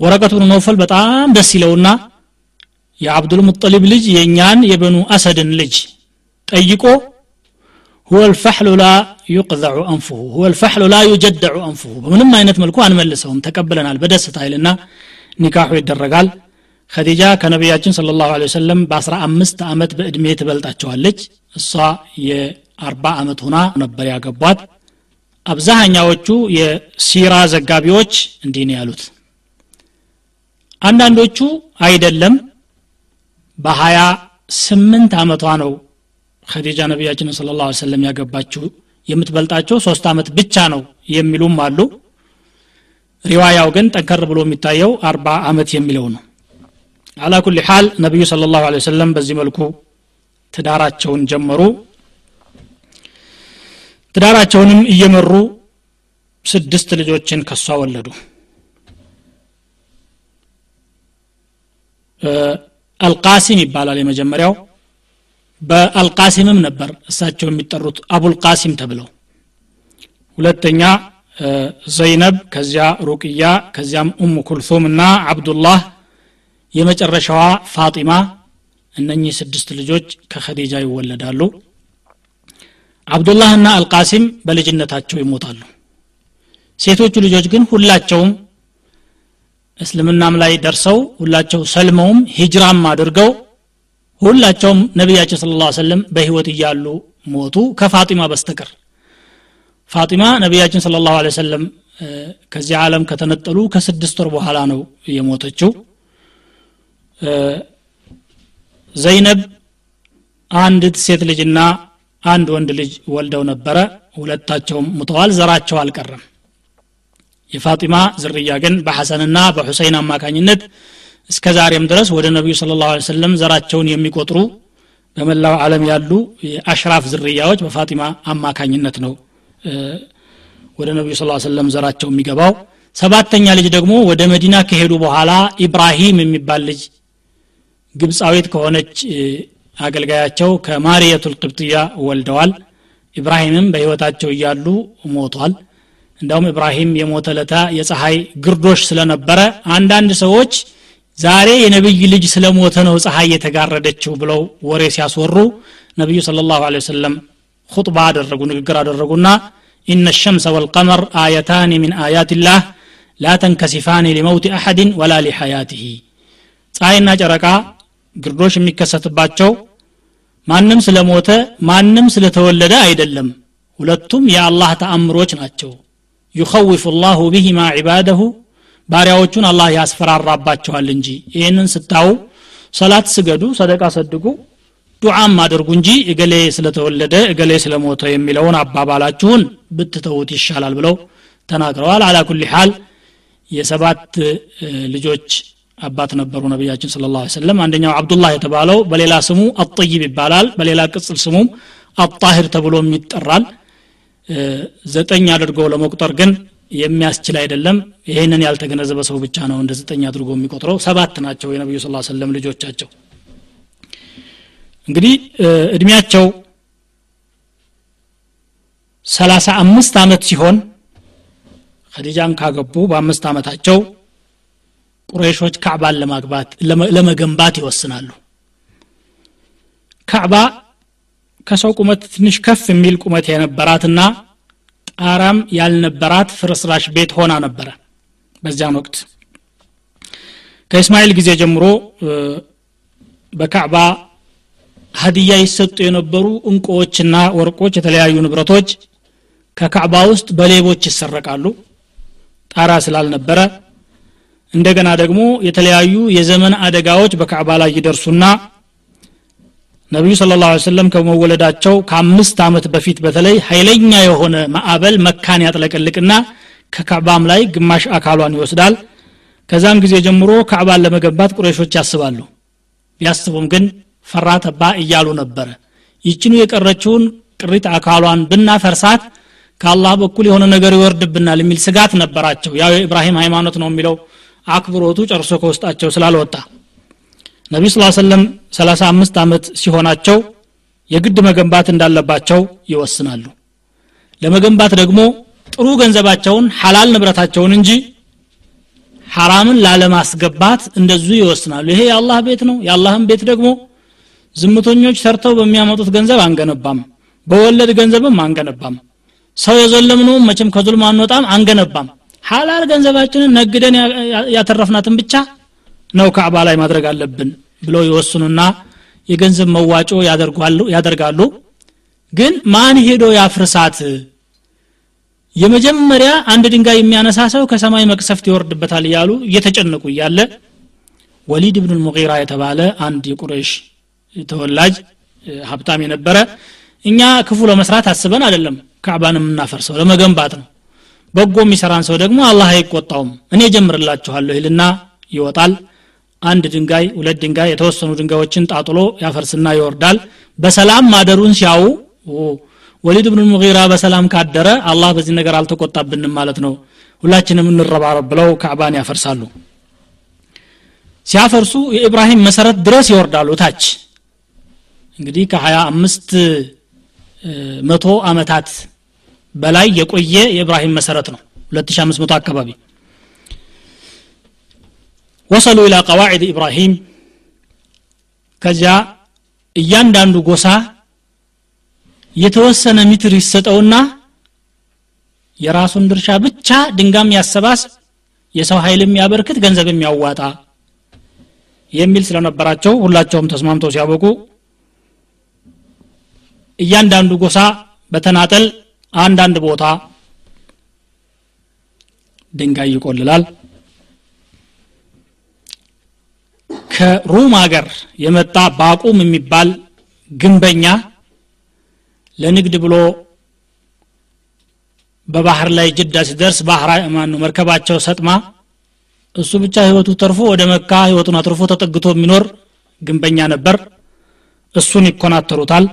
ወረቀቱ ብኑ ነውፈል በጣም ደስ ይለውና የአብዱልሙጠሊብ ልጅ የእኛን የበኑ አሰድን ልጅ ጠይቆ هو الفحل لا يقذع أنفه هو الفحل لا يجدع أنفه በምንም አይነት መልኩ አንመልሰውም ተቀብለናል በደስታ ይልና ኒካሑ ይደረጋል ከዲጃ ከነቢያችን ስለ ላሁ ወሰለም በአስራ አምስት ዓመት በዕድሜ ትበልጣቸዋለች እሷ የአርባ ዓመት ሆና ነበር ያገቧት አብዛኛዎቹ የሲራ ዘጋቢዎች እንዲህ ነው ያሉት አንዳንዶቹ አይደለም። በሀያ ስምንት ዓመቷ ነው ከዲጃ ነቢያችንን ስለ ላ ሰለም ያገባችው። የምትበልጣቸው ሶስት ዓመት ብቻ ነው የሚሉም አሉ። ሪዋያው ግን ጠንከር ብሎ የሚታየው አርባ ዓመት የሚለው ነው። አላ ኩል ሓል ነቢዩ ስለ ላሁ ወሰለም በዚህ መልኩ ትዳራቸውን ጀመሩ። ትዳራቸውንም እየመሩ ስድስት ልጆችን ከሷ ወለዱ አልቃሲም ይባላል የመጀመሪያው። በአልቃሲምም ነበር እሳቸው የሚጠሩት አቡልቃሲም ተብለው። ሁለተኛ ዘይነብ ከዚያ ሩቅያ ከዚያም ኡሙ ኩልሱም እና አብዱላህ የመጨረሻዋ ፋጢማ። እነኚህ ስድስት ልጆች ከኸዲጃ ይወለዳሉ። አብዱላህና አልቃሲም በልጅነታቸው ይሞታሉ። ሴቶቹ ልጆች ግን ሁላቸውም እስልምናም ላይ ደርሰው ሁላቸው ሰልመውም ሂጅራም አድርገው ሁላቸውም ነቢያችን ስለ ላ ሰለም በህይወት እያሉ ሞቱ ከፋጢማ በስተቀር። ፋጢማ ነቢያችን ስለ ላሁ ሰለም ከዚህ ዓለም ከተነጠሉ ከስድስት ወር በኋላ ነው የሞተችው። ዘይነብ አንዲት ሴት ልጅና አንድ ወንድ ልጅ ወልደው ነበረ። ሁለታቸውም ሙተዋል። ዘራቸው አልቀረም የፋጢማ ዝርያ ግን በሐሰንና በሁሰይን አማካኝነት እስከ ዛሬም ድረስ ወደ ነቢዩ ስለ ላሁ ሰለም ዘራቸውን የሚቆጥሩ በመላው ዓለም ያሉ የአሽራፍ ዝርያዎች በፋጢማ አማካኝነት ነው ወደ ነቢዩ ስ ሰለም ዘራቸው የሚገባው። ሰባተኛ ልጅ ደግሞ ወደ መዲና ከሄዱ በኋላ ኢብራሂም የሚባል ልጅ ግብፃዊት ከሆነች አገልጋያቸው ከማርየቱል ቅብጥያ ወልደዋል። ኢብራሂምም በህይወታቸው እያሉ ሞቷል እንዳውም ኢብራሂም የሞተ ለታ የፀሐይ ግርዶሽ ስለነበረ አንዳንድ ሰዎች ዛሬ የነቢይ ልጅ ስለሞተ ነው ፀሐይ የተጋረደችው ብለው ወሬ ሲያስወሩ ነቢዩ ስለ ላሁ ሁጥባ አደረጉ ንግግር አደረጉና ኢነ ሸምሰ ወልቀመር አየታን ሚን አያት ላህ ላ ተንከሲፋን ሊመውት አሐድን ወላ ሊሐያትህ ፀሐይና ጨረቃ ግርዶሽ የሚከሰትባቸው ማንም ስለሞተ ማንም ስለተወለደ አይደለም ሁለቱም የአላህ ተአምሮች ናቸው ዩኸውፍ ላሁ ቢሂማ ዒባደሁ ባሪያዎቹን አላህ ያስፈራራባቸዋል እንጂ። ይህንን ስታው ሰላት ስገዱ ሰደቃ ሰድጉ ዱዓም አድርጉ እንጂ እገሌ ስለተወለደ እገሌ ስለሞተ የሚለውን አባባላችሁን ብትተውት ይሻላል ብለው ተናግረዋል። አላ ኩል ሓል የሰባት ልጆች አባት ነበሩ ነቢያችን ስለ ላ ሰለም አንደኛው አብዱላህ የተባለው በሌላ ስሙ አጠይብ ይባላል። በሌላ ቅጽል ስሙም አጣሂር ተብሎም ይጠራል ዘጠኝ አድርገው ለመቁጠር ግን የሚያስችል አይደለም። ይህንን ያልተገነዘበ ሰው ብቻ ነው እንደ ዘጠኝ አድርጎ የሚቆጥረው። ሰባት ናቸው የነቢዩ ስ ሰለም ልጆቻቸው። እንግዲህ እድሜያቸው ሰላሳ አምስት ዓመት ሲሆን ከዲጃን ካገቡ በአምስት ዓመታቸው ቁረይሾች ካዕባን ለማግባት ለመገንባት ይወስናሉ። ካዕባ ከሰው ቁመት ትንሽ ከፍ የሚል ቁመት የነበራትና ጣራም ያልነበራት ፍርስራሽ ቤት ሆና ነበረ በዚያን ወቅት። ከእስማኤል ጊዜ ጀምሮ በካዕባ ሀዲያ ይሰጡ የነበሩ እንቁዎችና ወርቆች የተለያዩ ንብረቶች ከካዕባ ውስጥ በሌቦች ይሰረቃሉ። ጣራ ስላልነበረ እንደገና ደግሞ የተለያዩ የዘመን አደጋዎች በካዕባ ላይ ይደርሱና ነቢዩ ስለ ላ ሰለም ከመወለዳቸው ከአምስት ዓመት በፊት በተለይ ኃይለኛ የሆነ ማዕበል መካን ያጥለቀልቅና ከካዕባም ላይ ግማሽ አካሏን ይወስዳል። ከዛም ጊዜ ጀምሮ ካዕባን ለመገንባት ቁረሾች ያስባሉ። ቢያስቡም ግን ፈራ ተባ እያሉ ነበረ። ይችኑ የቀረችውን ቅሪት አካሏን ብናፈርሳት ከአላህ በኩል የሆነ ነገር ይወርድብናል የሚል ስጋት ነበራቸው። ያው የኢብራሂም ሃይማኖት ነው የሚለው አክብሮቱ ጨርሶ ከውስጣቸው ስላልወጣ ነቢ ስ ሰለም 35 ዓመት ሲሆናቸው የግድ መገንባት እንዳለባቸው ይወስናሉ። ለመገንባት ደግሞ ጥሩ ገንዘባቸውን ሐላል ንብረታቸውን እንጂ ሐራምን ላለማስገባት እንደዚሁ ይወስናሉ። ይሄ የአላህ ቤት ነው። የአላህን ቤት ደግሞ ዝምተኞች ሰርተው በሚያመጡት ገንዘብ አንገነባም። በወለድ ገንዘብም አንገነባም። ሰው የዘለምነውም መቼም ከዙልም አንወጣም አንገነባም። ሐላል ገንዘባችንን ነግደን ያተረፍናትን ብቻ ነው ካዕባ ላይ ማድረግ አለብን ብለው ይወስኑና የገንዘብ መዋጮ ያደርጋሉ። ግን ማን ሄዶ ያፍርሳት? የመጀመሪያ አንድ ድንጋይ የሚያነሳ ሰው ከሰማይ መቅሰፍት ይወርድበታል እያሉ እየተጨነቁ እያለ ወሊድ ብን ሙጊራ የተባለ አንድ የቁረይሽ ተወላጅ ሀብታም የነበረ እኛ ክፉ ለመስራት አስበን አይደለም ካዕባን የምናፈርሰው ለመገንባት ነው። በጎ የሚሰራን ሰው ደግሞ አላህ አይቆጣውም። እኔ ጀምርላችኋለሁ ይልና ይወጣል አንድ ድንጋይ ሁለት ድንጋይ የተወሰኑ ድንጋዮችን ጣጥሎ ያፈርስና ይወርዳል። በሰላም ማደሩን ሲያው ወሊድ ብን ሙጊራ በሰላም ካደረ አላህ በዚህ ነገር አልተቆጣብንም ማለት ነው። ሁላችንም እንረባረብ ብለው ካዕባን ያፈርሳሉ። ሲያፈርሱ የኢብራሂም መሰረት ድረስ ይወርዳሉ ታች። እንግዲህ ከሀያ አምስት መቶ አመታት በላይ የቆየ የኢብራሂም መሰረት ነው። 2500 አካባቢ ወሰሉ ኢላ ቀዋዒድ ኢብራሂም። ከዚያ እያንዳንዱ ጎሳ የተወሰነ ሜትር ይሰጠውና የራሱን ድርሻ ብቻ ድንጋም ያሰባስ የሰው ኃይል የሚያበርክት ገንዘብ የሚያዋጣ የሚል ስለነበራቸው ሁላቸውም ተስማምተው ሲያበቁ እያንዳንዱ ጎሳ በተናጠል አንዳንድ ቦታ ድንጋይ ይቆልላል ከሩም ሀገር የመጣ ባቁም የሚባል ግንበኛ ለንግድ ብሎ በባህር ላይ ጅዳ ሲደርስ ባህር ማኑ መርከባቸው ሰጥማ እሱ ብቻ ህይወቱ ተርፎ ወደ መካ ህይወቱን አትርፎ ተጠግቶ የሚኖር ግንበኛ ነበር። እሱን ይኮናተሩታል።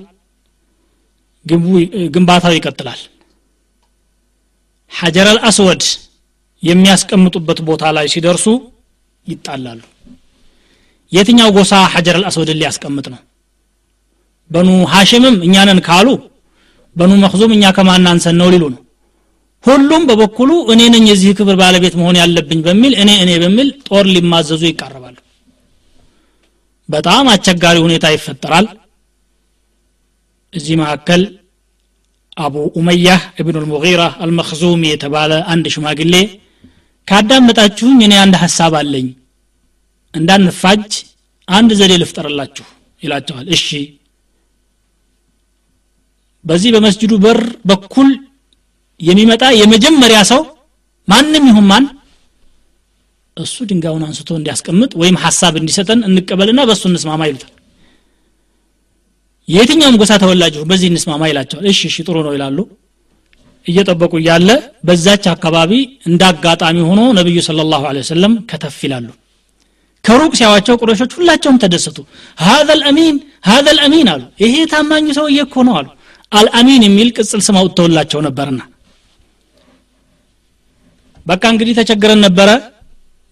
ግንባታው ይቀጥላል። ሐጀር አልአስወድ የሚያስቀምጡበት ቦታ ላይ ሲደርሱ ይጣላሉ የትኛው ጎሳ ሐጀር አልአስወድን ሊያስቀምጥ ነው? በኑ ሐሽምም እኛንን ካሉ በኑ መክዙም እኛ ከማናንሰን ነው ሊሉ ነው? ሁሉም በበኩሉ እኔ ነኝ የዚህ ክብር ባለቤት መሆን ያለብኝ በሚል እኔ እኔ በሚል ጦር ሊማዘዙ ይቃረባሉ በጣም አስቸጋሪ ሁኔታ ይፈጠራል። እዚህ መካከል አቡ ኡመያህ እብኑ ልሙጊራ አልመክዙሚ የተባለ አንድ ሽማግሌ ካዳመጣችሁኝ እኔ አንድ ሀሳብ አለኝ እንዳንፋጅ አንድ ዘዴ ልፍጠርላችሁ ይላቸዋል። እሺ በዚህ በመስጅዱ በር በኩል የሚመጣ የመጀመሪያ ሰው ማንም ይሁን ማን እሱ ድንጋዩን አንስቶ እንዲያስቀምጥ ወይም ሀሳብ እንዲሰጠን እንቀበልና በእሱ እንስማማ ይሉታል። የትኛውም ጎሳ ተወላጅ በዚህ እንስማማ ይላቸዋል። እሺ እሺ ጥሩ ነው ይላሉ። እየጠበቁ እያለ በዛች አካባቢ እንደ አጋጣሚ ሆኖ ነቢዩ ስለ ላሁ ወሰለም ከተፍ ይላሉ ከሩቅ ሲያዋቸው ቁረሾች ሁላቸውም ተደሰቱ። ሀዘ ልአሚን ሀዘ ልአሚን አሉ። ይሄ ታማኙ ሰውዬ እኮ ነው አሉ። አልአሚን የሚል ቅጽል ስም አውጥተውላቸው ነበርና። በቃ እንግዲህ ተቸግረን ነበረ።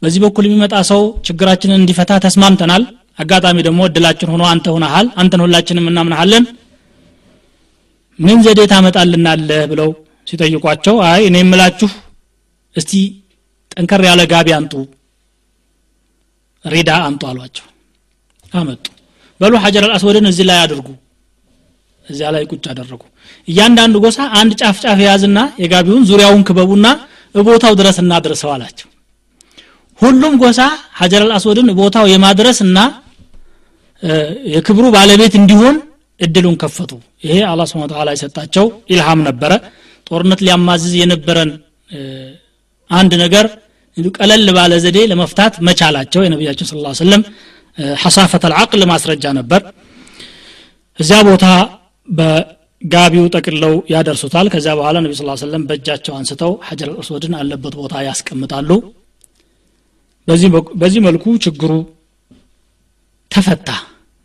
በዚህ በኩል የሚመጣ ሰው ችግራችንን እንዲፈታ ተስማምተናል። አጋጣሚ ደግሞ እድላችን ሆኖ አንተ ሆነሃል አንተን ሁላችንም እናምናሃለን ምን ዘዴ ታመጣልናለህ? ብለው ሲጠይቋቸው አይ እኔ የምላችሁ እስቲ ጠንከር ያለ ጋቢ አንጡ ሪዳ አንጡ አሏቸው። አመጡ። በሉ ሐጀር አልአስወድን እዚህ ላይ አድርጉ። እዚያ ላይ ቁጭ አደረጉ። እያንዳንዱ ጎሳ አንድ ጫፍ ጫፍ የያዝና የጋቢውን ዙሪያውን ክበቡና እቦታው ድረስ እናድርሰው አላቸው። ሁሉም ጎሳ ሐጀር አልአስወድን ቦታው የማድረስና የክብሩ ባለቤት እንዲሆን እድሉን ከፈቱ። ይሄ አላ ስብን ተላ የሰጣቸው ኢልሃም ነበረ። ጦርነት ሊያማዝዝ የነበረን አንድ ነገር ቀለል ባለ ዘዴ ለመፍታት መቻላቸው የነቢያችን ስለ ሰለም ሐሳፈት አልዓቅል ማስረጃ ነበር። እዚያ ቦታ በጋቢው ጠቅለው ያደርሱታል። ከዚያ በኋላ ነቢ ስ ሰለም በእጃቸው አንስተው ሐጀር አልአስወድን አለበት ቦታ ያስቀምጣሉ። በዚህ መልኩ ችግሩ ተፈታ።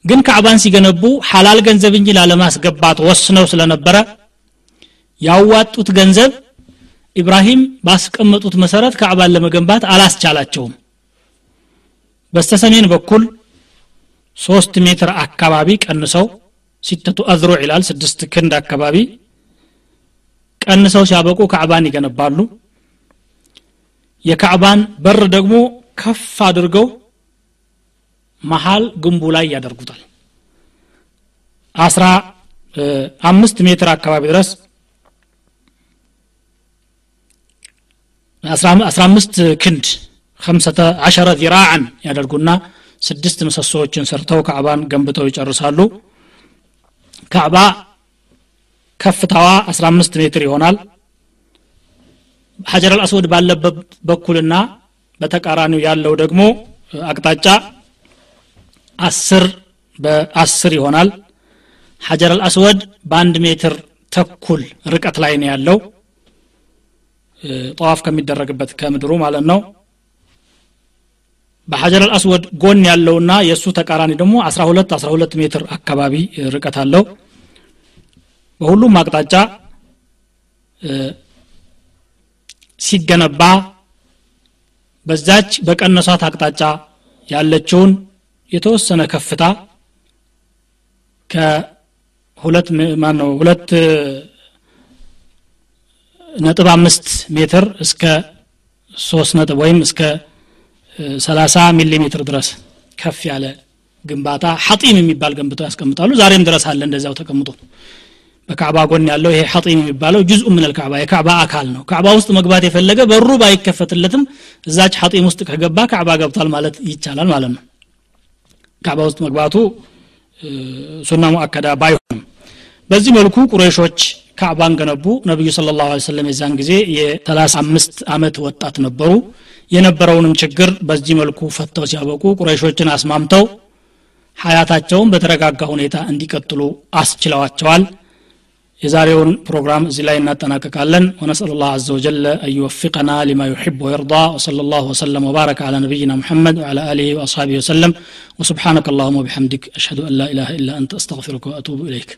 ግን ካዕባን ሲገነቡ ሐላል ገንዘብ እንጂ ላለማስገባት ወስነው ስለነበረ ያዋጡት ገንዘብ ኢብራሂም ባስቀመጡት መሰረት ካዕባን ለመገንባት አላስቻላቸውም። በስተሰሜን በኩል ሶስት ሜትር አካባቢ ቀንሰው ሲተቱ አዝሮ ይላል። ስድስት ክንድ አካባቢ ቀንሰው ሲያበቁ ካዕባን ይገነባሉ። የካዕባን በር ደግሞ ከፍ አድርገው መሀል ግንቡ ላይ ያደርጉታል። አስራ አምስት ሜትር አካባቢ ድረስ አስራ አምስት ክንድ ከምሰተ አሸረ ዚራዓን ያደርጉና ስድስት ምሰሶዎችን ሰርተው ካዕባን ገንብተው ይጨርሳሉ። ካዕባ ከፍታዋ 15 ሜትር ይሆናል። ሐጀር አልአስወድ ባለበት በኩልና በተቃራኒው ያለው ደግሞ አቅጣጫ አስር በአስር ይሆናል። ሐጀር አልአስወድ በአንድ ሜትር ተኩል ርቀት ላይ ነው ያለው ጠዋፍ ከሚደረግበት ከምድሩ ማለት ነው። በሐጀር አልአስወድ ጎን ያለውና የእሱ ተቃራኒ ደግሞ 12 12 ሜትር አካባቢ ርቀት አለው። በሁሉም አቅጣጫ ሲገነባ በዛች በቀነሷት አቅጣጫ ያለችውን የተወሰነ ከፍታ ከሁለት ማነው ሁለት ነጥብ አምስት ሜትር እስከ ሶስት ነጥብ ወይም እስከ ሰላሳ ሚሊ ሜትር ድረስ ከፍ ያለ ግንባታ ሐጢም የሚባል ገንብተው ያስቀምጣሉ። ዛሬም ድረስ አለ እንደዚያው ተቀምጦ። በካዕባ ጎን ያለው ይሄ ሐጢም የሚባለው ጁዝኡ ምን ልካዕባ የካዕባ አካል ነው። ካዕባ ውስጥ መግባት የፈለገ በሩ ባይከፈትለትም እዛች ሐጢም ውስጥ ከገባ ካዕባ ገብቷል ማለት ይቻላል ማለት ነው። ካዕባ ውስጥ መግባቱ ሱና ሙአከዳ ባይሆንም። በዚህ መልኩ ቁረይሾች ካዕባን ገነቡ ነቢዩ ስለ ላሁ ሰለም የዛን ጊዜ የሰላሳ አምስት ዓመት ወጣት ነበሩ የነበረውንም ችግር በዚህ መልኩ ፈተው ሲያበቁ ቁረይሾችን አስማምተው ሀያታቸውን በተረጋጋ ሁኔታ እንዲቀጥሉ አስችለዋቸዋል የዛሬውን ፕሮግራም እዚህ ላይ እናጠናቀቃለን ونسأل الله عز وجل أن يوفقنا لما يحب ويرضى وصلى الله وسلم وبارك على نبينا محمد وعلى آله وأصحابه وسلم وسبحانك اللهم وبحمدك أشهد أن لا إله إلا أنت أستغفرك وأتوب إليك